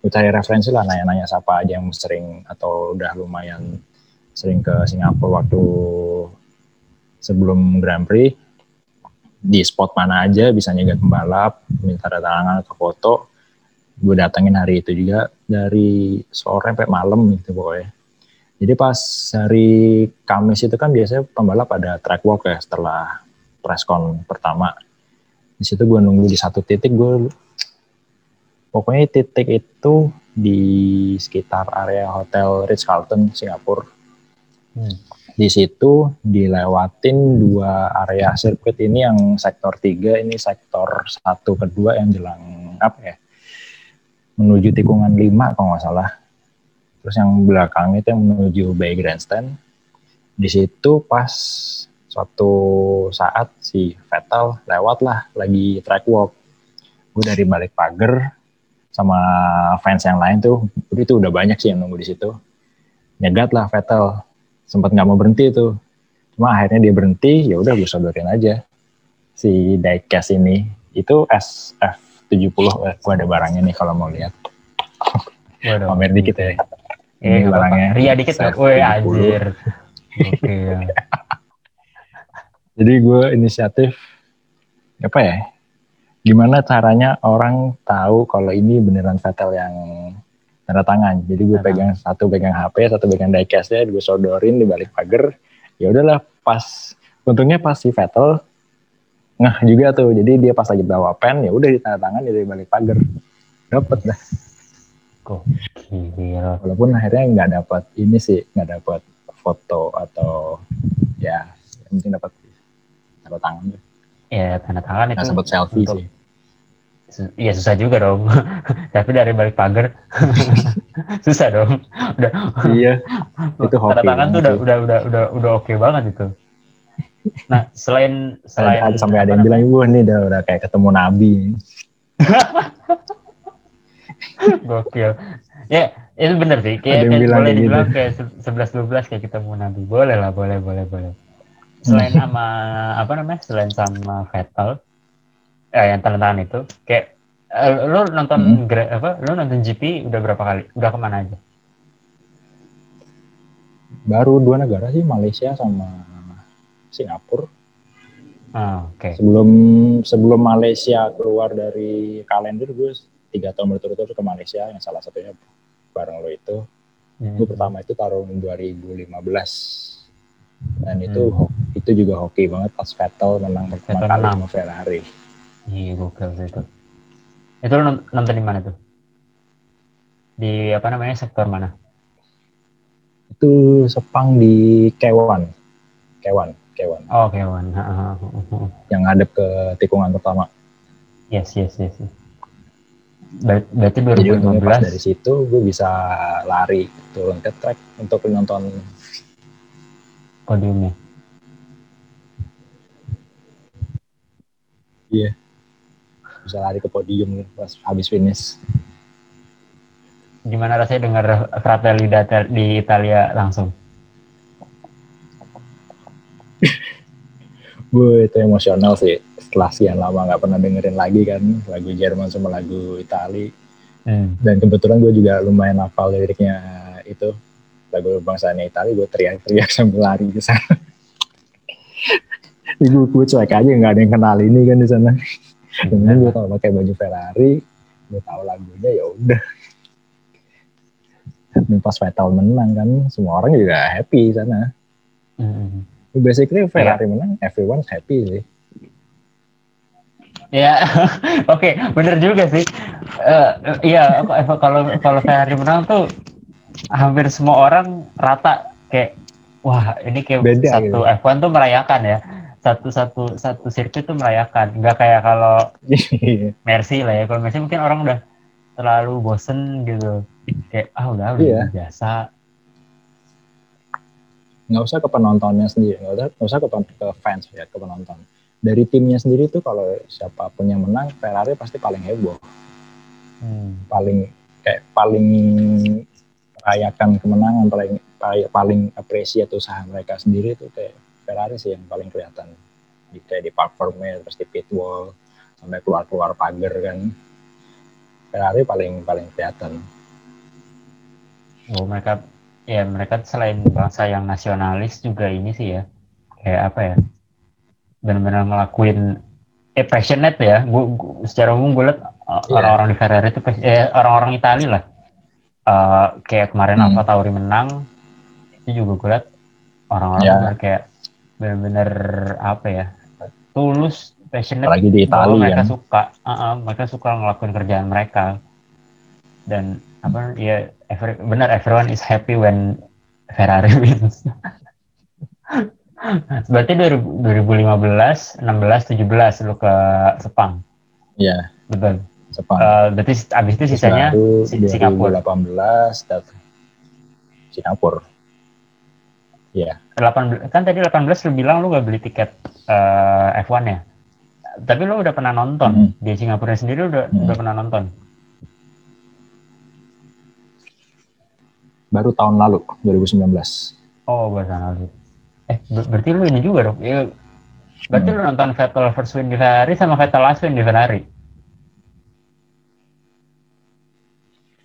gue cari referensi lah nanya-nanya siapa aja yang sering atau udah lumayan sering ke Singapura waktu sebelum Grand Prix di spot mana aja bisa nyegat pembalap minta tangan atau foto. Gue datengin hari itu juga dari sore sampai malam gitu pokoknya. Jadi pas hari Kamis itu kan biasanya pembalap ada track walk ya setelah presscon pertama. Di situ gue nunggu di satu titik gue pokoknya titik itu di sekitar area hotel Ritz Carlton Singapura. Hmm di situ dilewatin dua area sirkuit ini yang sektor tiga ini sektor satu kedua yang jelang apa ya menuju tikungan lima kalau nggak salah. Terus yang belakang itu yang menuju Bay Grandstand. Di situ pas suatu saat si Vettel lewat lah lagi track walk. Gue dari balik pagar sama fans yang lain tuh itu udah banyak sih yang nunggu di situ. Nyegat lah Vettel sempat nggak mau berhenti itu cuma akhirnya dia berhenti ya udah gue sodorin aja. Si diecast ini itu SF70 eh, gue ada barangnya nih kalau mau lihat. Waduh. pamer dikit ya. Ini eh, barangnya Ria dikit woi anjir. Ya. jadi gue inisiatif apa ya? Gimana caranya orang tahu kalau ini beneran Vettel yang tanda tangan. Jadi gue pegang satu pegang HP, satu pegang diecastnya, gue sodorin di balik pagar. Ya udahlah pas untungnya pas si Vettel ngah juga tuh. Jadi dia pas lagi bawa pen ya udah di tanda tangan di balik pagar. Dapat dah. Kok gila. Walaupun akhirnya nggak dapat ini sih, nggak dapat foto atau ya penting dapat tanda tangan. Ya tanda tangan itu. sempat selfie untuk, sih Iya susah juga dong. Tapi dari balik pagar susah dong. Udah. Iya. Itu hoki. Tanda tangan tuh udah udah udah udah udah oke okay banget itu. Nah selain selain ada, sampai ada yang bilang gue nih udah udah kayak ketemu nabi. Gokil. Ya itu bener sih. Kayak, kayak boleh gitu. dibilang kayak sebelas dua belas kayak ketemu nabi. Boleh lah boleh boleh boleh. Selain sama apa namanya? Selain sama Vettel, eh, yang tanda tangan itu kayak uh, lo nonton hmm. apa lo nonton GP udah berapa kali udah ke mana aja baru dua negara sih Malaysia sama Singapura oh, oke okay. sebelum sebelum Malaysia keluar dari kalender gue tiga tahun berturut-turut ke Malaysia yang salah satunya bareng lo itu hmm. gue pertama itu tahun 2015 dan itu hmm. itu juga hoki banget pas Vettel menang pertama kali sama Ferrari Iya, gokil sih itu. Itu lo nonton di mana tuh? Di apa namanya sektor mana? Itu Sepang di Kewan. Kewan, Kewan. Oh, Kewan. Yang ngadep ke tikungan pertama. Yes, yes, yes. yes. Ber berarti 2015 Jadi pas dari situ gue bisa lari turun ke track untuk nonton podiumnya. Iya. Yeah bisa lari ke podium pas habis finish. Gimana rasanya dengar Fratelli di Italia langsung? gue itu emosional sih setelah sekian lama nggak pernah dengerin lagi kan lagu Jerman sama lagu Itali hmm. dan kebetulan gue juga lumayan hafal liriknya itu lagu bangsanya Itali gue teriak-teriak sambil lari ke sana gue gue cuek aja nggak ada yang kenal ini kan di sana dengan gue kalau pakai baju Ferrari gue tahu lagunya ya udah dan pas Vettel menang kan semua orang juga happy sana mm-hmm. basically Ferrari yeah. menang everyone happy sih Ya, oke, bener juga sih. Eh, Iya, apa- kalau kalau Ferrari menang tuh hampir semua orang rata kayak wah ini kayak Beda satu gitu. F1 tuh merayakan ya. Satu satu satu sirkuit tuh merayakan. Nggak kayak kalau Mercy lah ya. Kalau Mercy mungkin orang udah terlalu bosen gitu. Kayak ah udah udah Iya. biasa. nggak usah ke penontonnya sendiri, nggak usah, nggak usah ke, ke fans ya, ke penonton. Dari timnya sendiri tuh kalau siapa pun yang menang, Ferrari pasti paling heboh, Hmm. paling kayak paling rayakan kemenangan, paling paling, paling appreciate usaha mereka sendiri tuh kayak Ferrari sih yang paling kelihatan. Di, kayak di park formnya, terus di pit wall, sampai keluar-keluar pagar kan. Ferrari paling paling kelihatan. Oh, mereka ya mereka selain bangsa yang nasionalis juga ini sih ya kayak apa ya benar-benar ngelakuin eh passionate ya gua, gua- secara umum gue liat uh, Iya. orang-orang di Ferrari itu eh, orang-orang Italia lah Uh, kayak kemarin Hmm. Alfa Tauri menang itu juga gue liat orang-orang Ya. benar kayak benar-benar apa ya tulus passionate Apalagi di Italia mereka kan. suka uh, uh, mereka suka ngelakuin kerjaan mereka dan apa ya every, benar everyone is happy when Ferrari wins berarti 2000 2015 16 17 lu ke Sepang Iya, betul Sepang. Eh, berarti abis itu sisanya Lalu Si- Singapura. 2018 dat Singapura. Iya, 18 kan tadi 18 lu bilang lu gak beli tiket eh, F1 ya tapi lu udah pernah nonton Hmm. di Singapura sendiri lu udah Hmm. udah pernah nonton baru tahun lalu 2019. Oh, bahasa lalu. Eh, ber- berarti lu ini juga dong. Ya, berarti Hmm. lu nonton Vettel first win di Ferrari sama Vettel last win di Ferrari.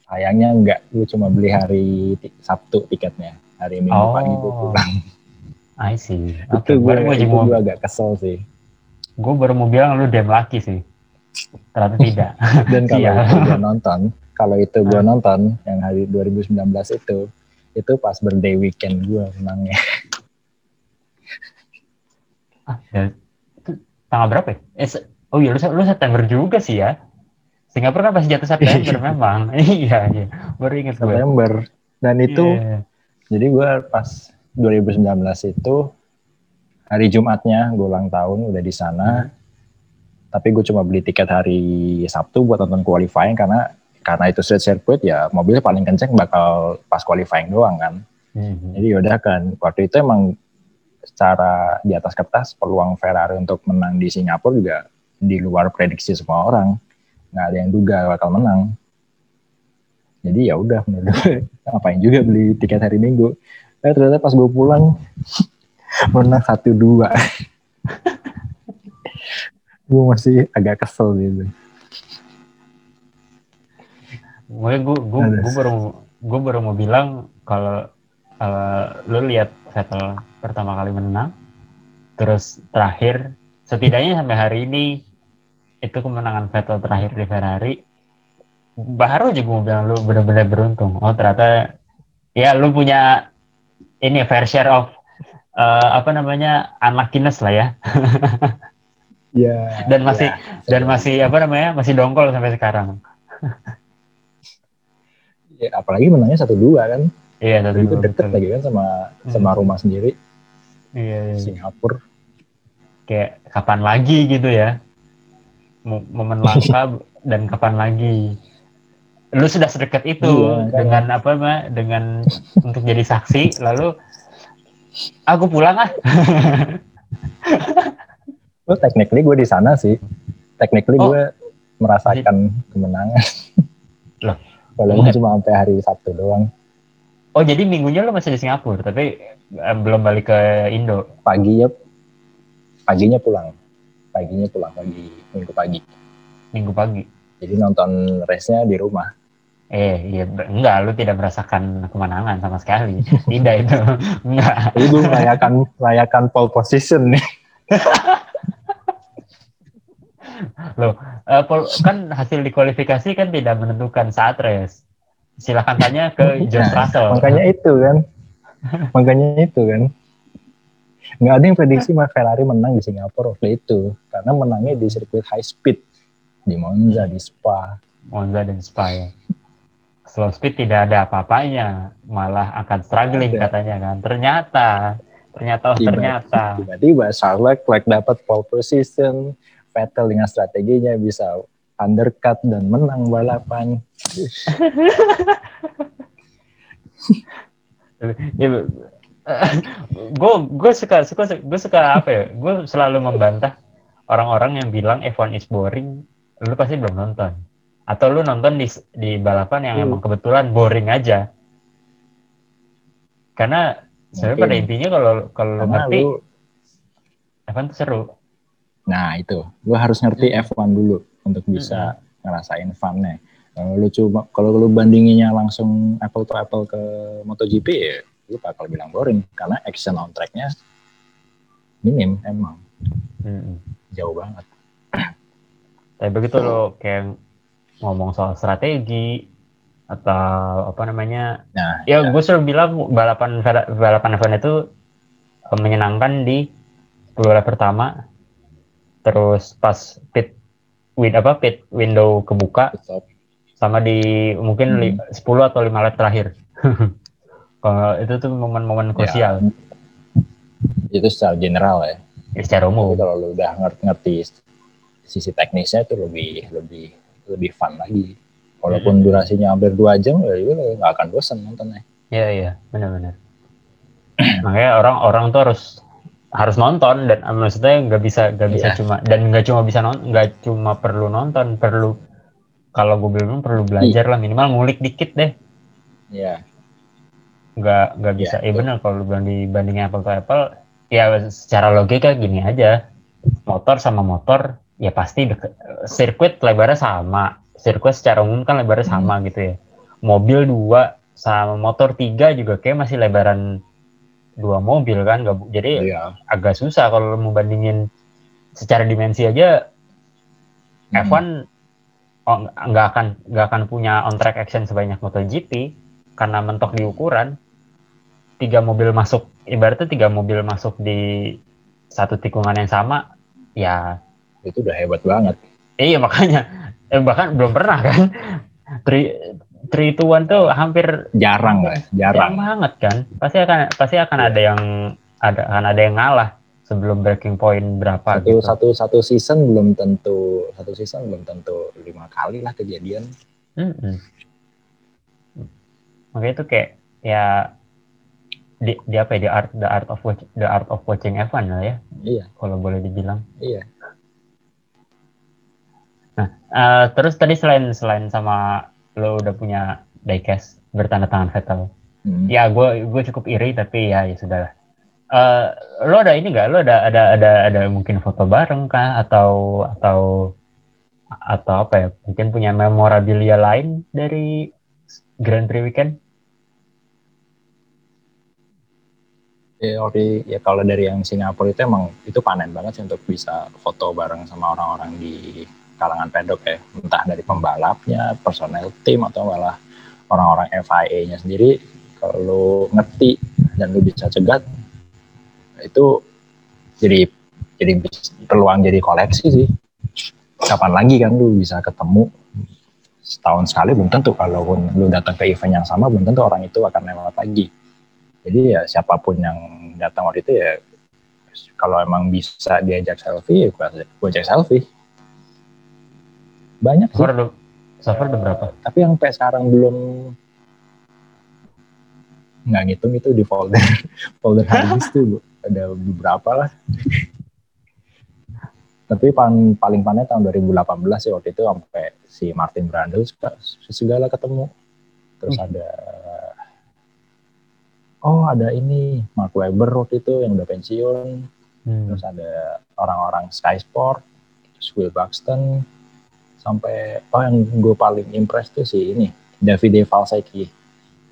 Sayangnya enggak, gue cuma beli hari Sabtu tiketnya. Hari Minggu Oh. pagi gue pulang. I see. itu Oke, gue, itu mau, gue agak kesel sih. gue baru mau bilang lu damn lucky sih. Ternyata tidak. Dan kalau Iya. itu gue nonton, kalau itu gue Ah. nonton yang hari 2019 itu, itu pas birthday weekend gue menangnya. ah, ya, itu tanggal berapa ya? Eh, oh iya, lu, lu September juga sih ya. Singapura kan pasti jatuh September memang. iya, iya. Baru inget gue. September. Dan itu Iya. Jadi gue pas 2019 itu hari Jumatnya gue ulang tahun udah di sana. Tapi gue cuma beli tiket hari Sabtu buat nonton qualifying karena karena itu street circuit ya mobilnya paling kenceng bakal pas qualifying doang kan. Mhm. Jadi yaudah kan waktu itu emang secara di atas kertas peluang Ferrari untuk menang di Singapura juga di luar prediksi semua orang. Nggak ada yang duga bakal menang. Jadi ya udah menurut gue ngapain juga beli tiket hari Minggu. Eh ternyata pas gue pulang menang satu dua. gue masih agak kesel gitu. Gue gue gue Ada. gue baru gue baru mau bilang kalau eh, lu lihat Vettel pertama kali menang, terus terakhir setidaknya sampai hari ini itu kemenangan Vettel terakhir di Ferrari baru aja gue bilang lu benar-benar beruntung. Oh ternyata ya lu punya ini fair share of eh, apa namanya unluckiness lah ya Ya. dan masih ya, dan masih apa namanya masih dongkol sampai sekarang. ya, apalagi menangnya satu dua kan. Iya satu itu dua, deket betul. lagi kan sama sama Hmm. rumah sendiri Iya, iya. Singapura. kayak kapan lagi gitu ya Mo- momen langka dan kapan lagi lu sudah sedekat itu Iya, dengan apa Mbak? dengan untuk jadi saksi lalu aku pulang ah Well, technically gue di sana sih. Technically Oh. gue merasakan kemenangan. Loh. Walaupun cuma sampai hari Sabtu doang. oh jadi minggunya lu masih di Singapura tapi eh, belum balik ke Indo Paginya paginya pulang. Paginya pulang pagi minggu pagi. minggu pagi Jadi nonton race-nya di rumah. Eh iya enggak lu tidak merasakan kemenangan sama sekali tidak itu enggak Jadi gue merayakan merayakan pole position nih. Eh, Pol- kan hasil di kualifikasi kan tidak menentukan saat race. Silahkan tanya ke George Nah, Russell. Makanya itu kan. Makanya itu kan. nggak ada yang prediksi Ferrari menang di Singapura waktu itu karena menangnya di sirkuit high speed di Monza di Spa Monza dan Spa ya slow speed tidak ada apa-apanya malah akan struggling Ada. katanya kan. Ternyata ternyata oh, Tiba- ternyata. tiba-tiba Charles Leclerc dapat pole position Vettel dengan strateginya bisa undercut dan menang balapan. Gue gue suka suka gue suka apa ya? Gue selalu membantah orang-orang yang bilang F1 is boring. Lu pasti belum nonton atau lu nonton di di balapan yang Hmm. emang kebetulan boring aja. Karena sebenarnya pada intinya kalau kalau lu ngerti lu F1 tuh seru. Nah itu. Lu harus ngerti F1 dulu untuk bisa ngerasain funnya. Kalau lu coba kalau lu bandinginnya langsung apple to apple ke MotoGP ya lu bakal bilang boring. Karena action on tracknya minim emang. Mm-mm. jauh banget. Tapi begitu lo kayak ngomong soal strategi atau apa namanya. Nah ya gue selalu bilang balapan balapan F1 itu eh, menyenangkan di 10 lap pertama. Terus pas pit win apa pit window kebuka stop. sama di mungkin Hmm. li- 10 atau 5 lap terakhir. Kalau itu tuh momen-momen krusial. Itu secara general ya. Ya, secara Tapi umum kalau lu udah ngerti, ngerti sisi teknisnya itu lebih lebih lebih fun lagi. Walaupun durasinya hampir dua jam, ya lu nggak akan bosan nontonnya. Iya iya benar-benar. Makanya orang-orang tuh harus harus nonton dan eh, maksudnya nggak bisa nggak bisa Iya. cuma dan nggak cuma bisa nonton nggak cuma perlu nonton perlu kalau gue bilang perlu belajar lah minimal ngulik dikit deh Ya, nggak nggak bisa Iya, eh benar kalau lu bilang dibandingin apple to apple ya secara logika gini aja motor sama motor ya pasti deket, sirkuit lebarnya sama sirkuit secara umum kan lebarnya Hmm. sama gitu ya mobil dua sama motor tiga juga kayak masih lebaran dua mobil kan nggak jadi iya. agak susah kalau mau bandingin secara dimensi aja Hmm. F1 oh, nggak akan nggak akan punya on track action sebanyak MotoGP karena mentok di ukuran tiga mobil masuk ibaratnya tiga mobil masuk di satu tikungan yang sama ya Itu udah hebat banget. iya makanya eh, bahkan belum pernah kan tri tri to one tuh hampir Jarang lah, jarang jarang. banget kan pasti akan pasti akan ada yang ada akan ada yang ngalah sebelum breaking point berapa Satu gitu. satu satu season belum tentu satu season belum tentu lima kali lah kejadian. Mm-mm. Makanya itu kayak ya di, di apa ya the art the art of watch, the art of watching F1 lah ya Iya, kalau boleh dibilang. iya. Eh, terus tadi selain selain sama lo udah punya diecast bertanda tangan Vettel. Hmm. Ya gue gue cukup iri tapi ya ya sudahlah. Eh lo ada ini nggak? Lo ada ada ada ada mungkin foto bareng kah atau atau atau apa ya? Mungkin punya memorabilia lain dari Grand Prix weekend? Ya, oke. ya kalau dari yang Singapura itu emang itu panen banget sih untuk bisa foto bareng sama orang-orang di kalangan pedok ya, entah dari pembalapnya, personel tim atau malah orang-orang FIA-nya sendiri. Kalau ngerti dan lu bisa cegat, itu jadi jadi peluang jadi koleksi sih. Kapan lagi kan lu bisa ketemu? Setahun sekali belum tentu. Kalau lu datang ke event yang sama belum tentu orang itu akan lewat lagi. Jadi ya siapa pun yang datang waktu itu ya kalau emang bisa diajak selfie ya gua ajak selfie banyak sih. Udah, far udah berapa? tapi yang sampai sekarang belum nggak ngitung itu di folder. Folder harddisk tuh ada beberapa lah. Tapi paling paling panen tahun 2018 sih waktu itu sampai si Martin suka segala ketemu. Terus ada oh ada ini Mark Webber waktu itu yang udah pensiun. Hmm. terus ada orang-orang Sky Sport terus Will Buxton sampai oh yang gue paling impress tuh si ini Davide Valsecchi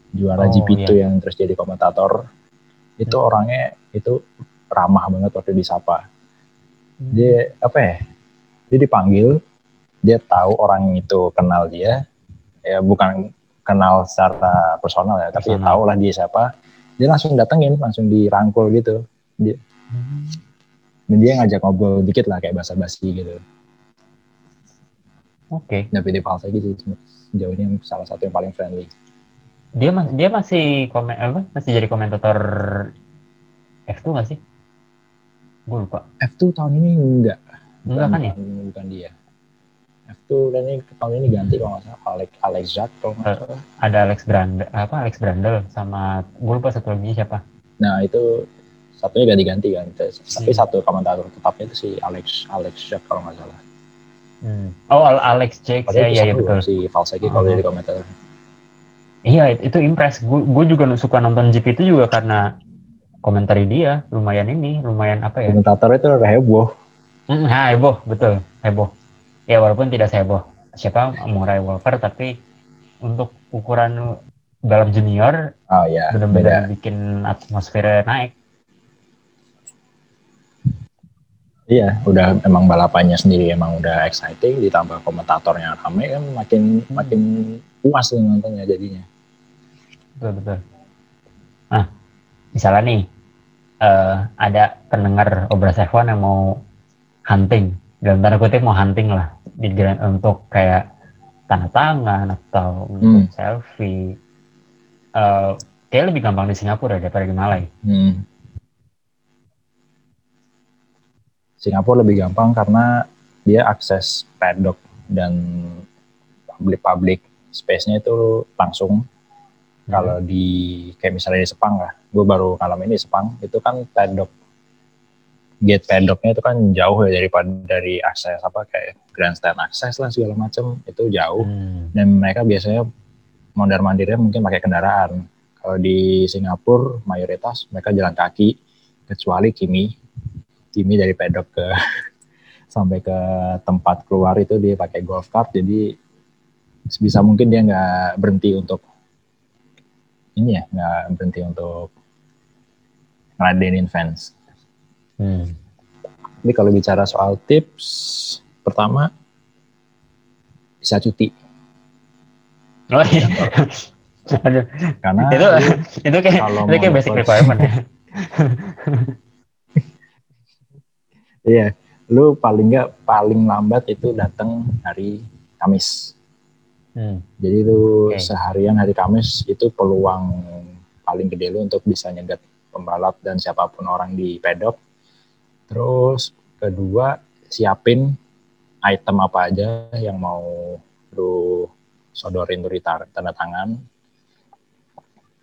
Oh, juara GP2 iya. yang terus jadi komentator. Itu orangnya itu ramah banget waktu disapa. Dia apa ya dia dipanggil dia tahu orang itu kenal dia. Ya bukan kenal secara personal ya tapi tahu lah dia siapa. Dia langsung datengin langsung dirangkul gitu. Dia Dan dia ngajak ngobrol dikit lah kayak basa-basi gitu. Oke. Dan Philip Alsegi sih sejauh ini salah satu yang paling friendly. Dia mas dia masih komen apa? Masih jadi komentator F2 nggak sih? Gue lupa. F2 tahun ini enggak. Enggak kan ya? Bukan, bukan dia. F2 dan ini tahun ini ganti kalau nggak salah Alex Alex Jack kalau nggak Eh. salah. Ada Alex Brandel apa Alex Brandel sama gue lupa satu lagi siapa. Nah itu satunya ganti-ganti kan. Tapi Hmm. satu komentator tetapnya itu si Alex Alex Jack kalau nggak salah. Hmm. Oh Al- Alex Jakes ya iya iya itu betul. si Valsegi kalau Oh. jadi komentator. Iya it- itu impress. Gue juga suka nonton GP itu juga karena komentari dia lumayan ini lumayan apa ya? Komentator itu heboh. Hmm, ha, heboh betul heboh. Ya walaupun tidak heboh siapa Murray Walker tapi untuk ukuran balap junior Oh ya, beda. benar-benar bikin atmosfer naik. Iya, udah emang balapannya sendiri emang udah exciting, ditambah komentatornya rame kan makin Hmm. makin puas nih nontonnya jadinya. Betul betul. Nah, misalnya nih eh, ada pendengar Obras F1 yang mau hunting, dalam tanda kutip mau hunting lah di grand untuk kayak tanda tangan atau untuk Hmm. selfie. Eh, kayak lebih gampang di Singapura daripada di Malai. Hmm. Singapura lebih gampang karena dia akses paddock dan public-public space-nya itu langsung. Kalau di kayak misalnya di Sepang lah, gue baru ngalamin di Sepang itu kan paddock gate paddocknya itu kan jauh ya daripada dari akses apa kayak grandstand akses lah segala macam itu jauh Hmm. dan mereka biasanya mondar mandirnya mungkin pakai kendaraan. Kalau di Singapura mayoritas mereka jalan kaki kecuali Kimi. Kimi dari pedok ke sampai ke tempat keluar itu dia pakai golf cart jadi sebisa mungkin dia nggak berhenti untuk ini ya nggak berhenti untuk ngeladenin fans. Hmm. Tapi kalau bicara soal tips, pertama bisa cuti Oh, iya. Aduh, karena itu itu kayak itu kayak basic requirement ya. Iya, lu paling nggak paling lambat itu datang hari Kamis. Hmm. Jadi lu Oke. seharian hari Kamis itu peluang paling gede lu untuk bisa nyegat pembalap dan siapa pun orang di pedok. Terus kedua siapin item apa aja yang mau lu sodorin tar- tanda tangan.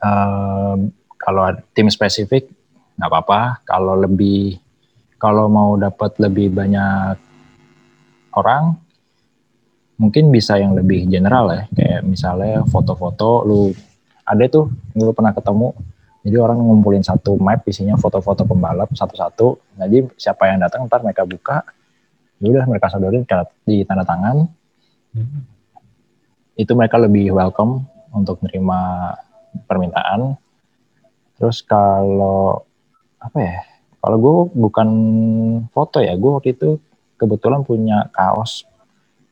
Ehm, kalau tim spesifik nggak apa-apa. Kalau lebih kalau mau dapat lebih banyak orang mungkin bisa yang lebih general ya. Kayak misalnya foto-foto lu ada tuh lu pernah ketemu jadi orang ngumpulin satu map isinya foto-foto pembalap satu-satu. Jadi siapa yang datang ntar mereka buka. Ya udah mereka sodorin di- di tanda tangan. Hmm. itu mereka lebih welcome untuk menerima permintaan. Terus kalau apa ya kalau gue bukan foto ya gue waktu itu kebetulan punya kaos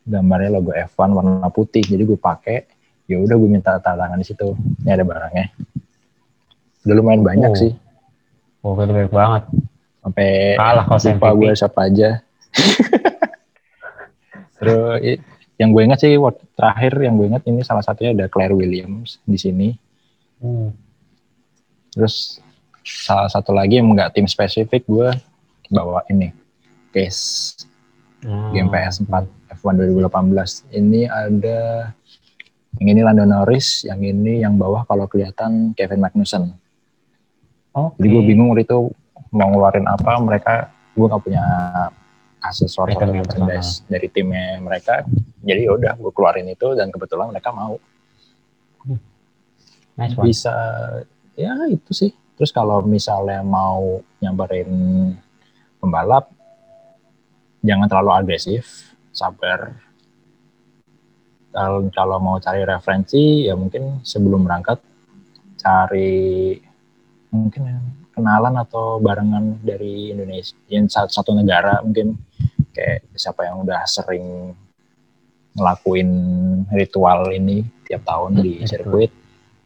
gambarnya logo F1 warna putih jadi gue pakai ya udah gue minta tanda tangan di situ ini ada barangnya udah lumayan banyak Oh. sih Oh, baik banget. sampai Kalah kalau lupa gue siapa aja terus yang gue ingat sih waktu terakhir yang gue ingat ini salah satunya ada Claire Williams di sini Hmm. terus salah satu lagi yang nggak tim spesifik gue bawa ini case. Hmm. game PS4 F1 2018 ini ada yang ini Lando Norris yang ini yang bawah kalau kelihatan Kevin Magnussen. Oke. jadi gue bingung waktu itu mau ngeluarin apa mereka gue nggak punya aksesoris atau merchandise dari timnya mereka. Jadi yaudah gue keluarin itu dan kebetulan mereka mau. Nice one. bisa ya itu sih terus kalau misalnya mau nyamperin pembalap jangan terlalu agresif sabar. Kalau kalau mau cari referensi ya mungkin sebelum berangkat cari mungkin yang kenalan atau barengan dari Indonesia yang satu, satu negara mungkin. Kayak siapa yang udah sering ngelakuin ritual ini tiap tahun di sirkuit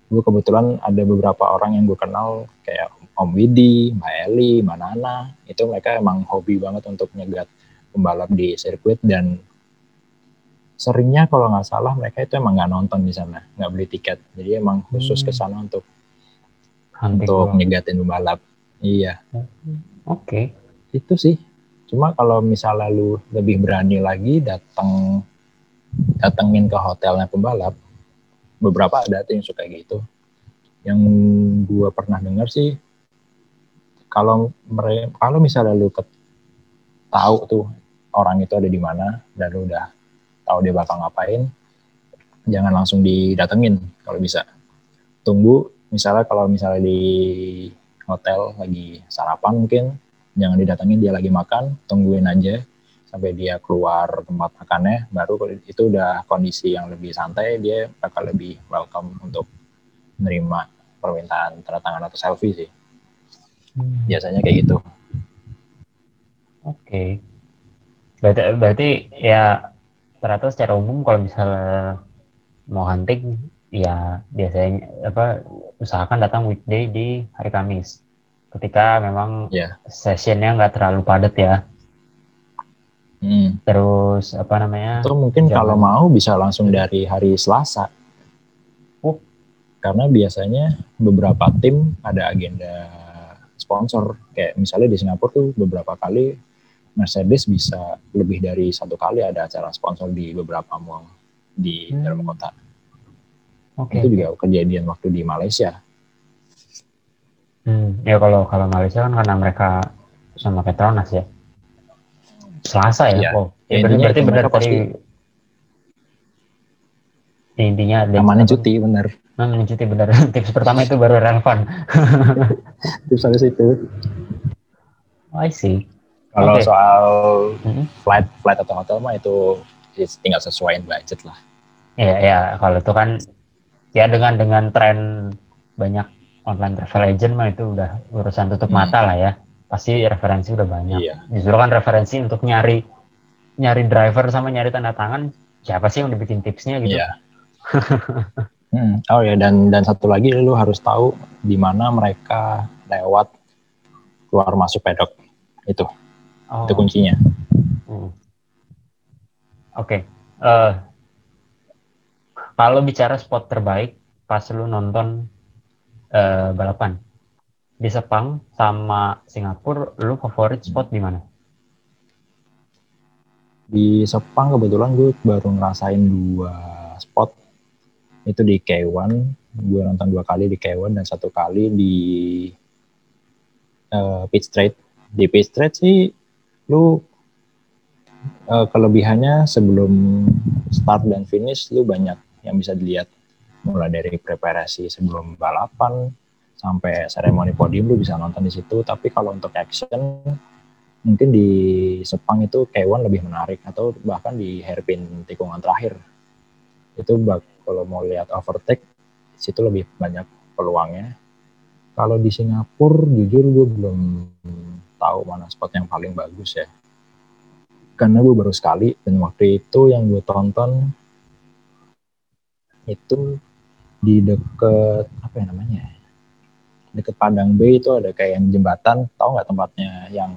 gue kebetulan ada beberapa orang yang gue kenal kayak Om Widi, Mbak Eli, Mbak Nana, itu mereka emang hobi banget untuk nyegat pembalap di sirkuit dan seringnya kalau nggak salah mereka itu emang nggak nonton di sana, nggak beli tiket, jadi emang khusus ke Hmm. sana untuk Hunting untuk nyegatin pembalap. Iya, Oke. itu sih. Cuma kalau misalnya lu lebih berani lagi datang datengin ke hotelnya pembalap, beberapa ada tuh yang suka gitu. Yang gua pernah dengar sih, kalau kalau misalnya lu tahu tuh orang itu ada di mana dan lu udah tahu dia bakal ngapain, jangan langsung didatengin kalau bisa. Tunggu, misalnya kalau misalnya di hotel lagi sarapan mungkin, jangan didatengin dia lagi makan, tungguin aja sampai dia keluar tempat makannya, baru itu udah kondisi yang lebih santai, dia bakal lebih welcome untuk menerima permintaan tanda tangan atau selfie sih. Hmm. Biasanya kayak gitu. Oke. Berarti, berarti ya ternyata secara umum kalau misalnya mau hunting ya biasanya apa usahakan datang weekday di hari Kamis. Ketika memang Ya. sessionnya nggak terlalu padat ya. Hmm. Terus apa namanya? Atau mungkin Jangan. kalau mau bisa langsung dari hari Selasa. Oh. Karena biasanya beberapa tim ada agenda sponsor. Kayak misalnya di Singapura tuh beberapa kali Mercedes bisa lebih dari satu kali ada acara sponsor di beberapa mall di Hmm. dalam kota. Oke. Itu juga kejadian waktu di Malaysia. Hmm, ya kalau kalau Malaysia kan karena mereka sama Petronas ya. Selasa ya. Iya. Oh, Ya, ya, berarti intinya berarti itu benar. Ya, intinya ada Namanya cuti bener. Namanya cuti benar. Tips pertama itu baru relevan. Tips habis itu. Oh, I see. Kalau Oke. soal Mhm. flight flight atau hotel mah itu tinggal sesuaiin budget lah. Ya, ya kalau itu kan ya dengan dengan tren banyak online travel agent mah itu udah urusan tutup Hmm. mata lah ya. Pasti referensi udah banyak. Iya. Justru kan referensi untuk nyari nyari driver sama nyari tanda tangan siapa sih yang udah bikin tipsnya gitu. Iya. Hmm, Oh ya dan dan satu lagi lu harus tahu di mana mereka lewat keluar masuk pedok itu Oh, itu kuncinya. hmm. Oke. Eh, kalau bicara spot terbaik pas lu nonton eh, balapan di Sepang sama Singapura, lu favorit spot di mana? Di Sepang kebetulan gue baru ngerasain dua spot. Itu di K1 gue nonton dua kali di K1 dan satu kali di eh, pit straight di pit straight sih lu eh, kelebihannya sebelum start dan finish lu banyak yang bisa dilihat. Mulai dari preparasi sebelum balapan sampai seremoni podium lu bisa nonton di situ. Tapi kalau untuk action mungkin di Sepang itu K1 lebih menarik. Atau bahkan di hairpin tikungan terakhir. Itu bak kalau mau lihat overtake situ lebih banyak peluangnya. Kalau di Singapura jujur gue belum tahu mana spot yang paling bagus ya. Karena gue baru sekali dan waktu itu yang gue tonton itu di deket apa ya namanya deket Padang Bay itu ada kayak yang jembatan tahu nggak tempatnya? Yang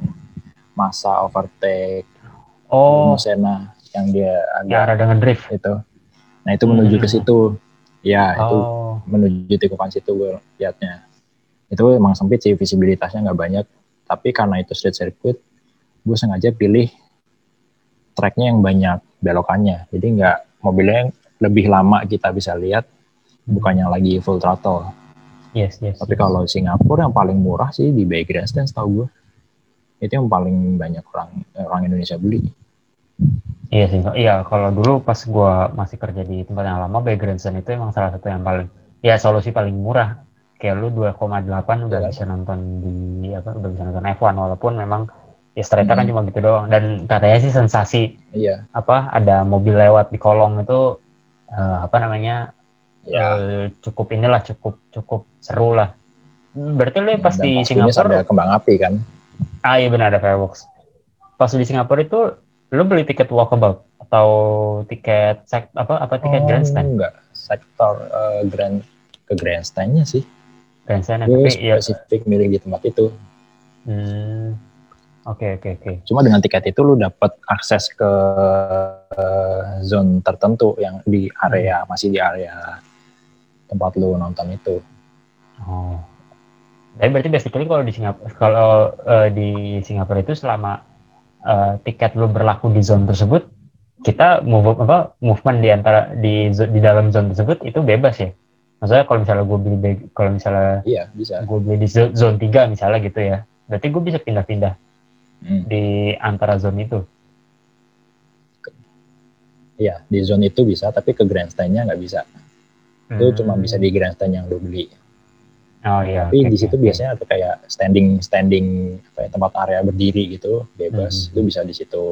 masa overtake Oh, Sena yang dia agak ada dengan drift. itu. Nah itu menuju ke Hmm. situ. Ya itu Oh, menuju tikungan situ gue liatnya. Itu emang sempit sih visibilitasnya nggak banyak. Tapi karena itu street circuit gue sengaja pilih tracknya yang banyak belokannya. Jadi nggak mobilnya yang lebih lama kita bisa lihat bukannya lagi full throttle yes, yes. tapi yes. kalau Singapura yang paling murah sih di Bay Grandstand tahu gue itu yang paling banyak orang orang Indonesia beli Iya sih, iya kalau dulu pas gua masih kerja di tempat yang lama, Bay Grandstand itu emang salah satu yang paling, ya solusi paling murah. Kayak lu 2,8 udah Iya. bisa nonton di apa, udah bisa nonton F1 walaupun memang ya straight kan Hmm. cuma gitu doang. Dan katanya sih sensasi iya apa ada mobil lewat di kolong itu eh, apa namanya ya eh, cukup inilah cukup cukup seru lah. Hmm, Berarti lu pas dan di Singapura, ada kembang api kan ah iya benar ada fireworks. Pas di Singapura itu lu beli tiket walkabout atau tiket sek apa apa tiket Oh, grandstand? Enggak, sektor eh, grand ke grandstandnya sih. Grandstand tapi ya spesifik milih di tempat itu. hmm, oke oke oke Cuma dengan tiket itu lu dapat akses ke eh, zone tertentu yang di area masih di area tempat lu nonton itu. oh tapi berarti basically kalau di Singapura kalau eh, di Singapura itu selama eh, tiket lu berlaku di zone tersebut kita move apa movement di antara di di dalam zone tersebut itu bebas ya maksudnya kalau misalnya gue beli kalau misalnya Iya bisa. gue beli di zo- zone 3 misalnya gitu ya berarti gue bisa pindah-pindah Hmm. di antara zone itu Iya di zone itu bisa tapi ke grandstandnya nggak bisa itu cuma bisa di grandstand yang lu beli oh iya tapi okay, di situ okay. biasanya ada kayak standing standing apa ya, tempat area berdiri gitu bebas hmm. hmm itu hmm. bisa di situ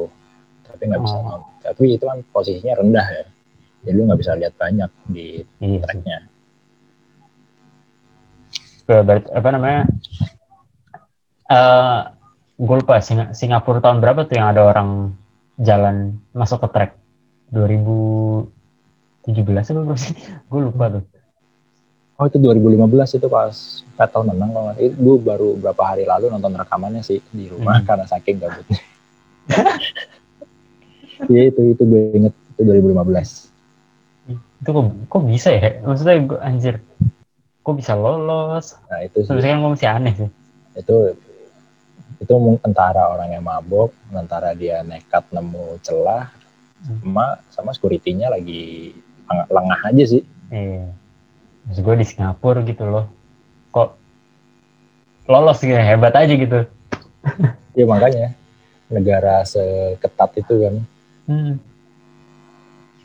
tapi nggak oh. bisa tapi itu kan posisinya rendah ya jadi lu nggak bisa lihat banyak di hmm. tracknya apa namanya eh, uh, gue lupa Sing Singapura tahun berapa tuh yang ada orang jalan masuk ke track 2000 17 apa masih gue lupa tuh. Oh itu 2015 itu pas Vettel menang loh. gue baru berapa hari lalu nonton rekamannya sih di rumah hmm. karena saking gabutnya iya itu itu gue inget itu 2015 itu kok, kok bisa ya? Maksudnya gue anjir kok bisa lolos? Nah itu sih. kan gue masih aneh sih. Itu itu antara orang yang mabok antara dia nekat nemu celah hmm. sama sama security-nya lagi lengah aja sih. iya Maksud gue di Singapura gitu loh kok lolos gitu hebat aja gitu Ya makanya negara seketat itu kan. Hmm.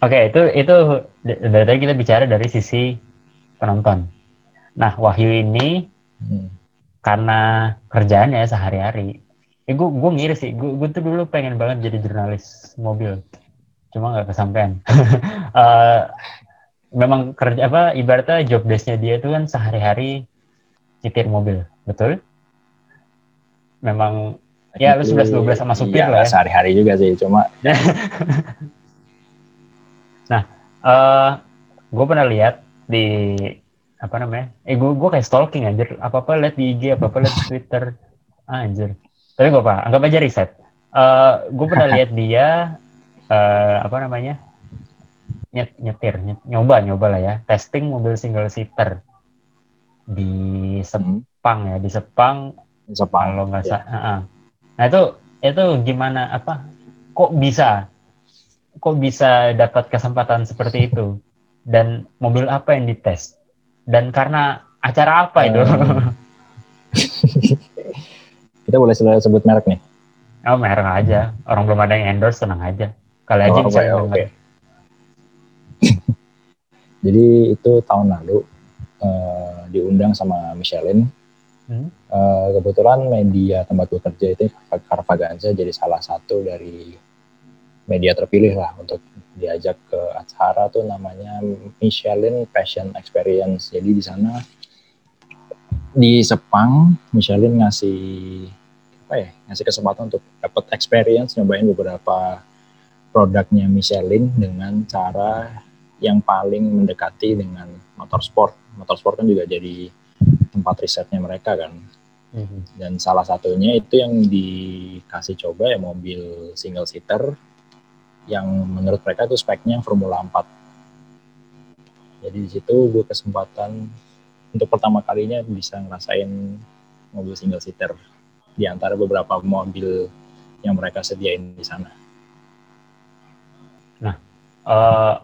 Oke, itu itu d- dari tadi kita bicara dari sisi penonton. Nah, Wahyu ini Hmm. karena kerjaannya sehari-hari, eh, gue gue ngiri sih, gue gue tuh dulu pengen banget jadi jurnalis mobil, cuma nggak kesampaian. Eh, memang kerja apa ibaratnya job desk-nya dia itu kan sehari-hari nyetir mobil, betul? Memang ya lu 11-12 sama supir Iya, lah ya. sehari-hari juga sih, cuma eh gue pernah lihat di apa namanya? Eh gue gue kayak stalking anjir. Apa apa lihat di IG, apa apa lihat di Twitter. Ah, anjir. Tapi gak apa, anggap aja riset. Eh gue pernah lihat dia eh apa namanya? Nyet, nyetir, nyet- nyoba nyoba lah ya, testing mobil single seater di hmm, Sepang ya, di Sepang sepang. kalau nggak ya. salah. Heeh. Nah itu itu gimana apa? Kok bisa? Kok bisa dapat kesempatan seperti itu? Dan mobil apa yang dites? Dan karena acara apa itu? Hmm. Kita boleh sebut merek nih. oh merek aja. Orang belum ada yang endorse tenang aja. Kali aja Oh, bisa oke. denger. Jadi itu tahun lalu eh, diundang sama Michelin. Hmm. Eh, kebetulan media tempat gue kerja itu Carvaganza jadi salah satu dari media terpilih lah untuk diajak ke acara tuh namanya Michelin Passion Experience. Jadi di sana di Sepang Michelin ngasih apa ya ngasih kesempatan untuk dapat experience nyobain beberapa produknya Michelin dengan cara yang paling mendekati dengan motorsport. Motorsport kan juga jadi tempat risetnya mereka kan. Mhm. Dan salah satunya itu yang dikasih coba ya mobil single seater yang menurut mereka itu speknya Formula 4. Jadi di situ gue kesempatan untuk pertama kalinya bisa ngerasain mobil single seater di antara beberapa mobil yang mereka sediain di sana. Eh,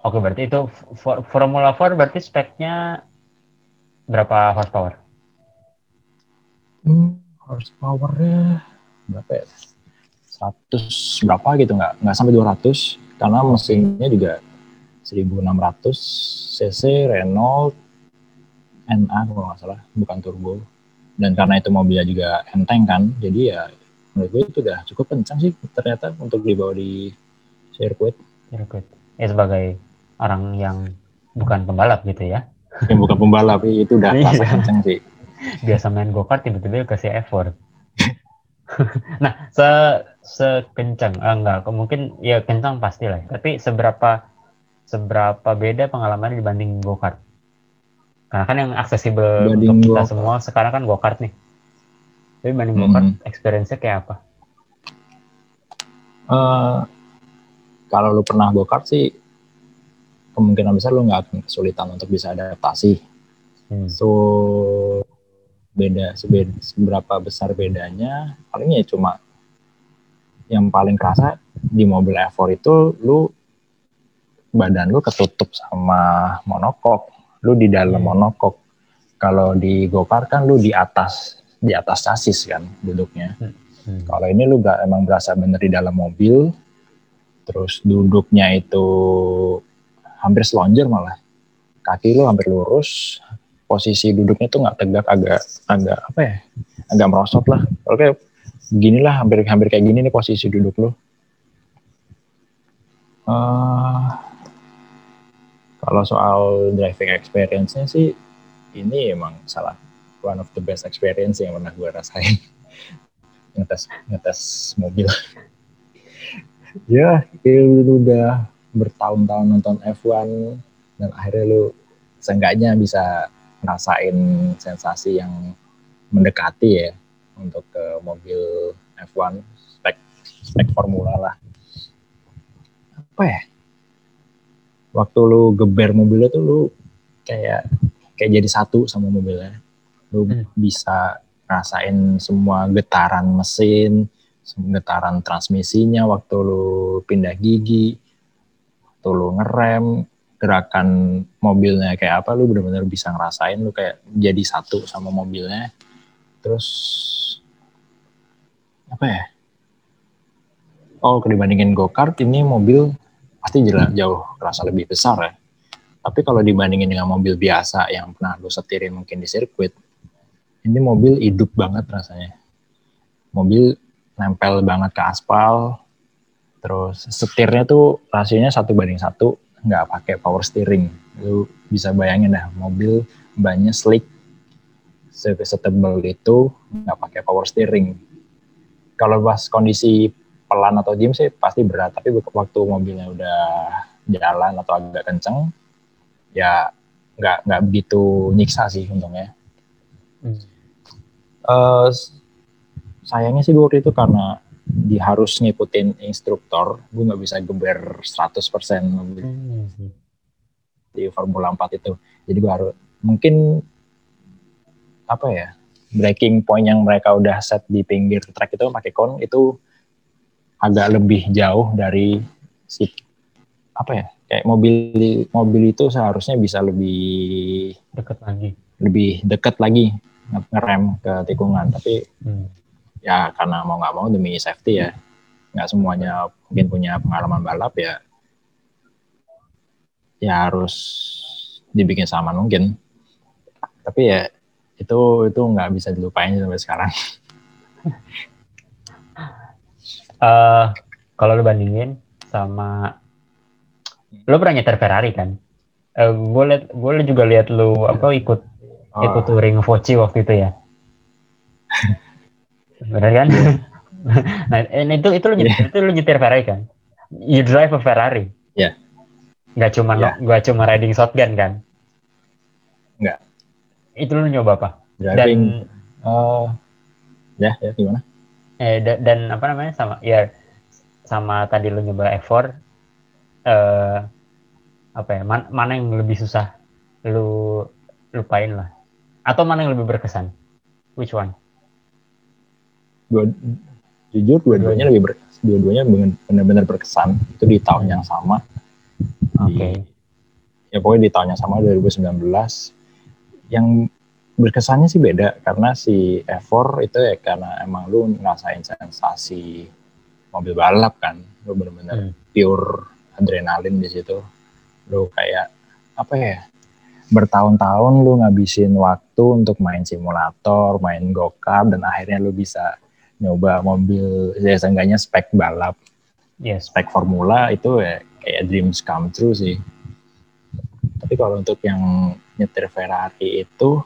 Oke berarti itu for- Formula 4 berarti speknya berapa horsepower? Hmm, horsepowernya berapa ya? 100 berapa gitu nggak nggak sampai 200 karena mesinnya juga 1600 cc Renault NA kalau nggak salah bukan turbo dan karena itu mobilnya juga enteng kan jadi ya menurut gue itu udah cukup kencang sih ternyata untuk dibawa di sirkuit Sirkuit. Ya sebagai orang yang bukan pembalap gitu ya. yang bukan pembalap itu udah Iya. rasa kencang sih biasa main go-kart tiba-tiba kasih effort. nah, se sekencang ah, enggak, mungkin ya kencang pasti lah. Tapi seberapa seberapa beda pengalaman dibanding go-kart? Karena kan yang aksesibel untuk kita semua sekarang kan go-kart nih. Tapi banding Hmm. go-kart experience-nya kayak apa? Eh, kalau lu pernah go-kart sih kemungkinan besar lu nggak akan kesulitan untuk bisa adaptasi. Hmm. So beda sebe- seberapa besar bedanya paling ya cuma yang paling kerasa di mobil F4 itu lu badan lu ketutup sama monokok lu di dalam Hmm. monokok kalau di go-kart kan lu di atas di atas chassis kan duduknya Hmm. kalau ini lu ber- emang berasa bener di dalam mobil, terus duduknya itu hampir selonjor malah, kaki lu hampir lurus, posisi duduknya tuh nggak tegak, agak agak apa ya, agak merosot lah. Oke, beginilah hampir hampir kayak gini nih posisi duduk lu. Eh, kalau soal driving experience-nya sih, ini emang salah one of the best experience yang pernah gue rasain ngetes ngetes mobil. Ya, lu udah bertahun-tahun nonton F1 dan akhirnya lu seenggaknya bisa ngerasain sensasi yang mendekati ya untuk ke mobil F1 spek spek formula lah. Apa ya? Waktu lu geber mobilnya tuh lu kayak kayak jadi satu sama mobilnya. Lu Hmm. bisa rasain semua getaran mesin, getaran transmisinya waktu lu pindah gigi, waktu lu ngerem, gerakan mobilnya kayak apa, lu bener-bener bisa ngerasain lu kayak jadi satu sama mobilnya. Terus apa ya? Oh, dibandingin go-kart ini mobil pasti jelas jauh terasa lebih besar ya. Tapi kalau dibandingin dengan mobil biasa yang pernah lu setirin mungkin di sirkuit, ini mobil hidup banget rasanya. Mobil nempel banget ke aspal, terus setirnya tuh rasionya satu banding satu, nggak pakai power steering. Lu bisa bayangin dah, mobil bannya slick, se- setebal itu nggak pakai power steering. Kalau pas kondisi pelan atau diem sih pasti berat, tapi waktu mobilnya udah jalan atau agak kenceng, ya nggak nggak begitu nyiksa sih untungnya. Hmm. Eh, sayangnya sih gue waktu itu karena di harus ngikutin instruktor, gue nggak bisa geber 100% mobil Hmm. di Formula 4 itu. Jadi gue harus mungkin apa ya breaking point yang mereka udah set di pinggir track itu pakai kon itu agak lebih jauh dari si apa ya kayak mobil mobil itu seharusnya bisa lebih Deket lagi. lebih dekat lagi nge- ngerem ke tikungan tapi Hmm. Ya karena mau nggak mau demi safety ya. Nggak semuanya mungkin punya pengalaman balap ya. Ya harus dibikin sama mungkin. Tapi ya itu itu nggak bisa dilupain sampai sekarang. Eh, kalau lu bandingin sama lu pernah nyetir Ferrari kan? Eh, gue liat, gue juga lihat lu apa ikut ikut Oh, touring Voci waktu itu ya. Benar kan? nah, ini itu itu lu nyetir, itu lu nyetir Ferrari kan? You drive a Ferrari. Iya. Gak cuma Iya. gak cuma riding shotgun kan? Nggak. Itu lu nyoba apa? driving Dan eh, ya ya gimana eh, da- dan apa namanya sama ya sama tadi lu nyoba F4 eh apa ya man- mana yang lebih susah lu lupain lah atau mana yang lebih berkesan which one dua jujur dua-duanya lebih ber, dua-duanya benar-benar berkesan. Itu di tahun yang sama. Oke. Di- ya pokoknya di tahun yang sama 2019 yang berkesannya sih beda karena si F4 itu ya karena emang lu ngerasain sensasi mobil balap kan. Lu bener-bener Hmm. pure adrenalin di situ. Lu kayak apa ya bertahun-tahun lu ngabisin waktu untuk main simulator main go-kart dan akhirnya lu bisa nyoba mobil ya seenggaknya spek balap yes spek formula itu ya kayak dreams come true sih. Tapi kalau untuk yang nyetir Ferrari itu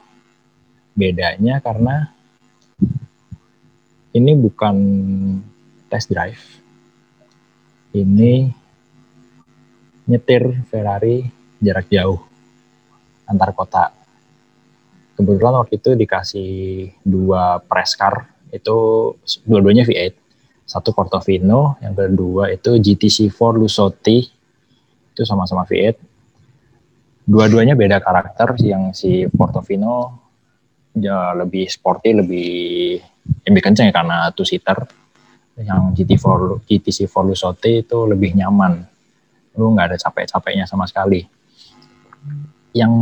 bedanya karena ini bukan test drive. Ini nyetir Ferrari jarak jauh antar kota. kebetulan waktu itu dikasih dua press car itu dua-duanya V8 satu Portofino yang kedua itu GTC4 Lusotti. Itu sama-sama V8 dua-duanya beda karakter yang si Portofino ya lebih sporty lebih lebih kenceng ya karena two seater yang GT4 GTC4 Lusotti itu lebih nyaman. Lu nggak ada capek-capeknya sama sekali. Yang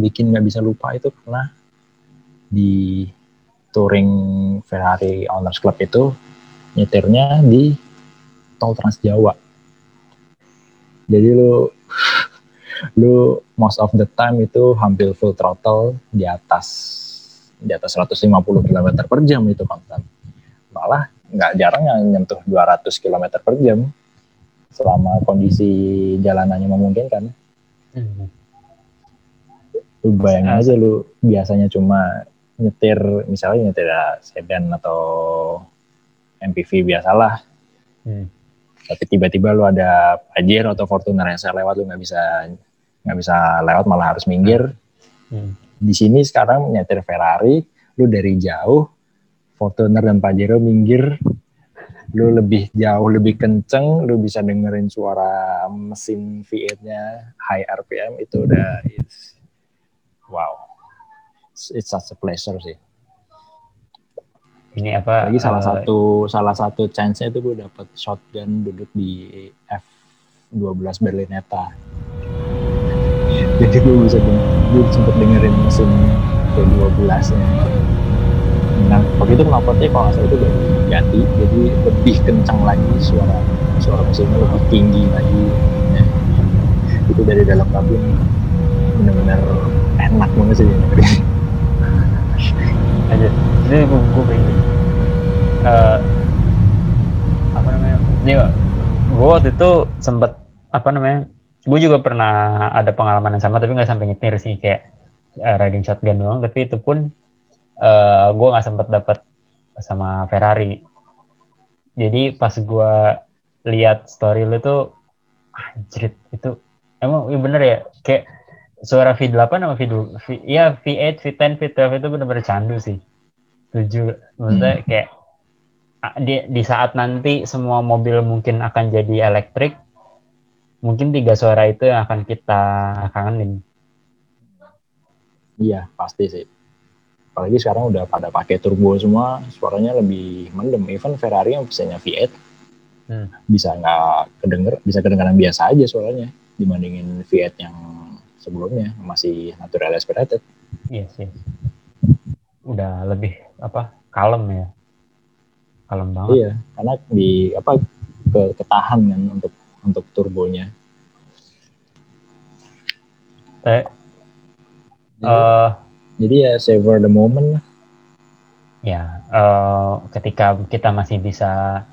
bikin nggak bisa lupa itu karena di touring Ferrari Owners Club itu nyetirnya di tol Trans Jawa. Jadi lu lu most of the time itu hampir full throttle di atas di atas 150 km per jam itu bang Malah nggak jarang yang nyentuh 200 km per jam selama kondisi jalanannya memungkinkan. Hmm lu bayangin aja lu biasanya cuma nyetir misalnya nyetir sedan atau MPV biasalah hmm. tapi tiba-tiba lu ada Pajero atau Fortuner yang saya lewat lu nggak bisa nggak bisa lewat malah harus minggir hmm. di sini sekarang nyetir Ferrari lu dari jauh Fortuner dan Pajero minggir lu lebih jauh lebih kenceng lu bisa dengerin suara mesin V8-nya high RPM itu udah it's wow it's such a pleasure sih. Ini apa lagi salah uh, satu salah satu chance-nya itu gue dapet shotgun duduk di F12 Berlinetta. Jadi gue bisa gue sempet dengerin mesin K12 nya nah waktu itu knalpotnya kalau nggak salah itu udah ganti jadi lebih kencang lagi suara suara mesinnya lebih tinggi lagi. Ya. itu dari dalam kabin benar-benar enak banget sih aja. Ini gue gue pengen uh, apa namanya? Ini gue waktu itu sempet apa namanya gue juga pernah ada pengalaman yang sama tapi nggak sampai nyetir sih kayak uh, riding shotgun doang. Tapi itu pun uh, gue nggak sempet dapet sama Ferrari. Jadi pas gue lihat story lu tuh anjrit itu emang ya bener ya kayak suara V8 sama V2 v, ya V8, V10, V12 itu benar-benar candu sih. Tujuh, maksudnya hmm. kayak di, di saat nanti semua mobil mungkin akan jadi elektrik, mungkin tiga suara itu yang akan kita kangenin. Iya, pasti sih. Apalagi sekarang udah pada pakai turbo semua, suaranya lebih mendem. Even Ferrari yang pesannya V8 hmm. bisa nggak kedenger, bisa kedengaran biasa aja suaranya dibandingin V8 yang sebelumnya masih natural aspirated. Iya sih. Udah lebih apa? Kalem ya. Kalem banget. Iya, karena di apa ke ketahan kan untuk untuk turbonya. Eh, jadi, uh, jadi ya savor the moment Ya, uh, ketika kita masih bisa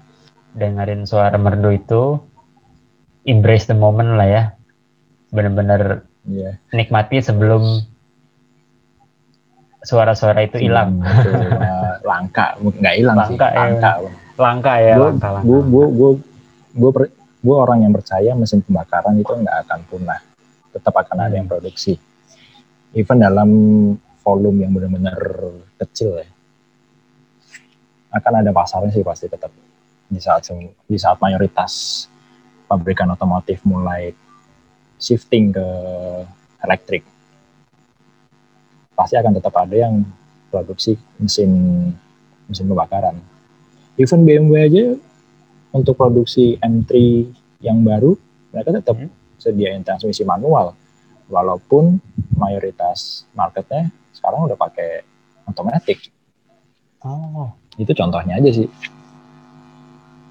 dengerin suara merdu itu, embrace the moment lah ya. Bener-bener yeah. nikmati sebelum suara-suara itu hilang. uh, langka, nggak hilang sih, langka, ya. langka. Ya, gua, langka, langka. Gue, gue, gue, gue, gue orang yang percaya mesin pembakaran itu nggak akan punah, tetap akan hmm. ada yang produksi. Even dalam volume yang benar-benar kecil ya, akan ada pasarnya sih pasti tetap di saat di saat mayoritas pabrikan otomotif mulai shifting ke elektrik pasti akan tetap ada yang produksi mesin mesin kebakaran. Even BMW aja untuk produksi M3 yang baru mereka tetap hmm. sediain transmisi manual walaupun mayoritas marketnya sekarang udah pakai otomatis. Oh, itu contohnya aja sih.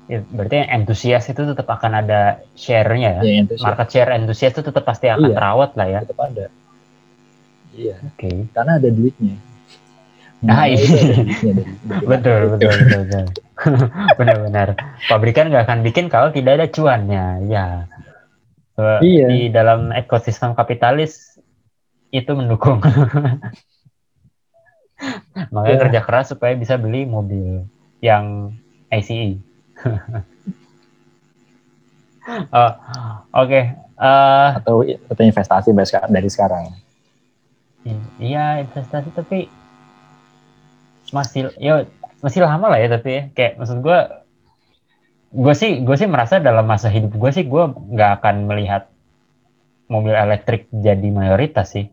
Ya, berarti yang entusias itu tetap akan ada share-nya ya. ya Market share entusias itu tetap pasti akan iya, terawat lah ya. Tetap ada. Iya. Oke. Okay. Karena ada duitnya. Nah, iya. betul, betul, betul, betul. Benar-benar. Pabrikan nggak akan bikin kalau tidak ada cuannya. Ya. Iya. Di dalam ekosistem kapitalis itu mendukung. Makanya ya. kerja keras supaya bisa beli mobil yang ICE oh, Oke. Okay. Uh, eh, atau atau investasi dari sekarang. Iya investasi tapi masih ya masih lama lah ya tapi ya kayak maksud gue gue sih gue sih merasa dalam masa hidup gue sih gue nggak akan melihat mobil elektrik jadi mayoritas sih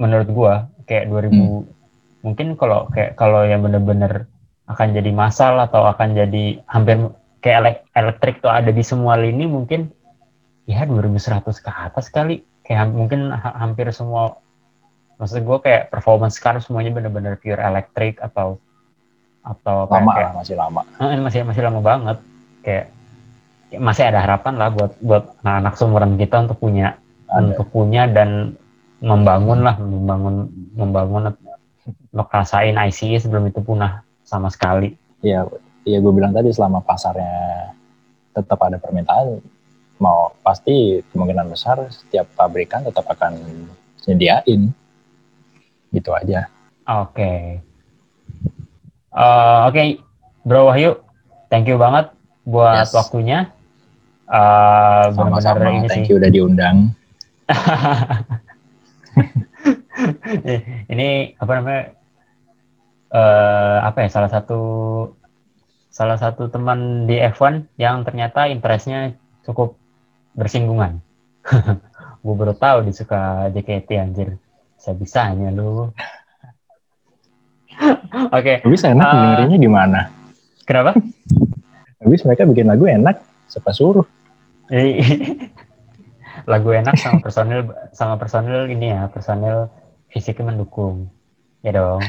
menurut gue kayak 2000 mungkin kalau kayak kalau yang bener-bener akan jadi masal atau akan jadi hampir kayak elek- elektrik tuh ada di semua lini mungkin ya 2100 ke atas kali kayak mungkin ha- hampir semua maksud gue kayak performance car semuanya bener-bener pure elektrik atau atau Lama kayak lah, masih lama. Eh, masih masih lama banget kayak kayak masih ada harapan lah buat buat anak-anak seumuran kita untuk punya Ada. untuk punya dan membangun lah membangun membangun ngerasain ICE sebelum itu punah sama sekali Iya, iya gue bilang tadi selama pasarnya tetap ada permintaan, mau pasti kemungkinan besar setiap pabrikan tetap akan sediain. Gitu aja. oke Eh, oke Bro Wahyu thank you banget buat Yes. waktunya Eh, benar-benar Sama-sama, ini thank sih you udah diundang. ini apa namanya eh apa ya salah satu salah satu teman di F1 yang ternyata interestnya cukup bersinggungan. Gue baru tahu dia suka JKT anjir. Bisa bisanya lu. Oke, Habis enak Ah. dengerinnya gimana? kenapa? Habis mereka bikin lagu enak, siapa suruh? Lagu enak sama personil sama personil ini ya, personil fisiknya mendukung. Ya dong.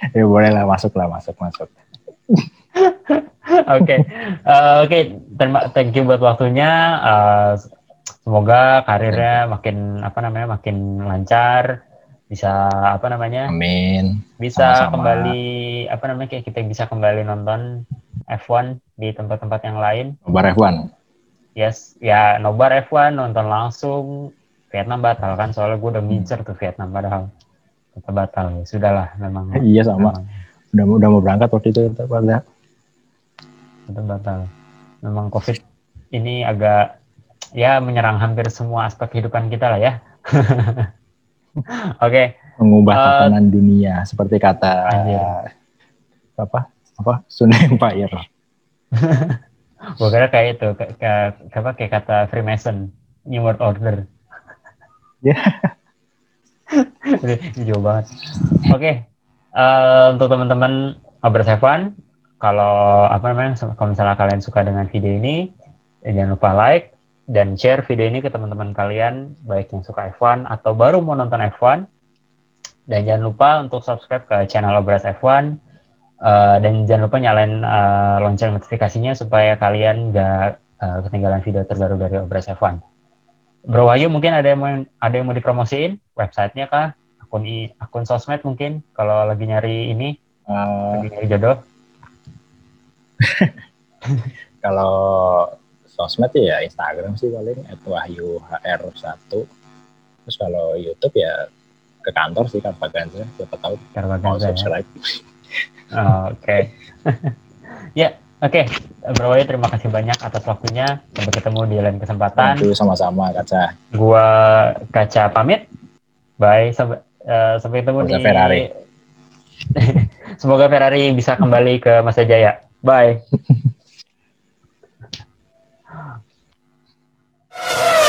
Ya boleh lah, masuk lah, masuk, masuk. Oke, Eh, oke, terima thank you buat waktunya. Eh, semoga karirnya makin apa namanya makin lancar, bisa apa namanya Amin. bisa Sama-sama. kembali apa namanya kayak kita bisa kembali nonton F1 di tempat-tempat yang lain. Kabar F1. Yes, ya nobar F1 nonton langsung Vietnam batal kan soalnya gue udah ngincer tuh Vietnam padahal tetap batal ya sudahlah memang Iya sama. memang Udah, udah mau berangkat waktu itu. tetap ada. tetap batal. Memang COVID ini agak ya menyerang hampir semua aspek kehidupan kita lah ya. Oke, Mengubah Eh, tatanan dunia seperti kata Anjir. apa apa Sunda Empire. gue kira kayak itu, kayak, kayak, apa, kayak kata Freemason, New World Order. Ya. Ini jauh banget. Oke, eh, untuk teman-teman Obras F1, kalau apa namanya, kalau misalnya kalian suka dengan video ini, eh, jangan lupa like dan share video ini ke teman-teman kalian, baik yang suka F1 atau baru mau nonton F1. Dan jangan lupa untuk subscribe ke channel Obras F1 eh, dan jangan lupa nyalain eh, lonceng notifikasinya supaya kalian nggak eh, ketinggalan video terbaru dari Obras F1. Bro Wahyu mungkin ada yang mau ada yang mau dipromosiin? Websitenya kah? Akun i, akun sosmed mungkin kalau lagi nyari ini Eh, lagi nyari jodoh. Kalau sosmed ya Instagram sih paling @wahyu hr1 terus kalau YouTube ya ke kantor sih kan Ganza siapa tahu mau ya. subscribe. Oh, Oke. ya, oke. Bro Wahyu terima kasih banyak atas waktunya. Sampai ketemu di lain kesempatan. You sama-sama kaca Gua Kaca pamit. Bye sampai eh, sampai ketemu Semoga di Ferrari. Semoga Ferrari bisa kembali ke masa jaya. Bye.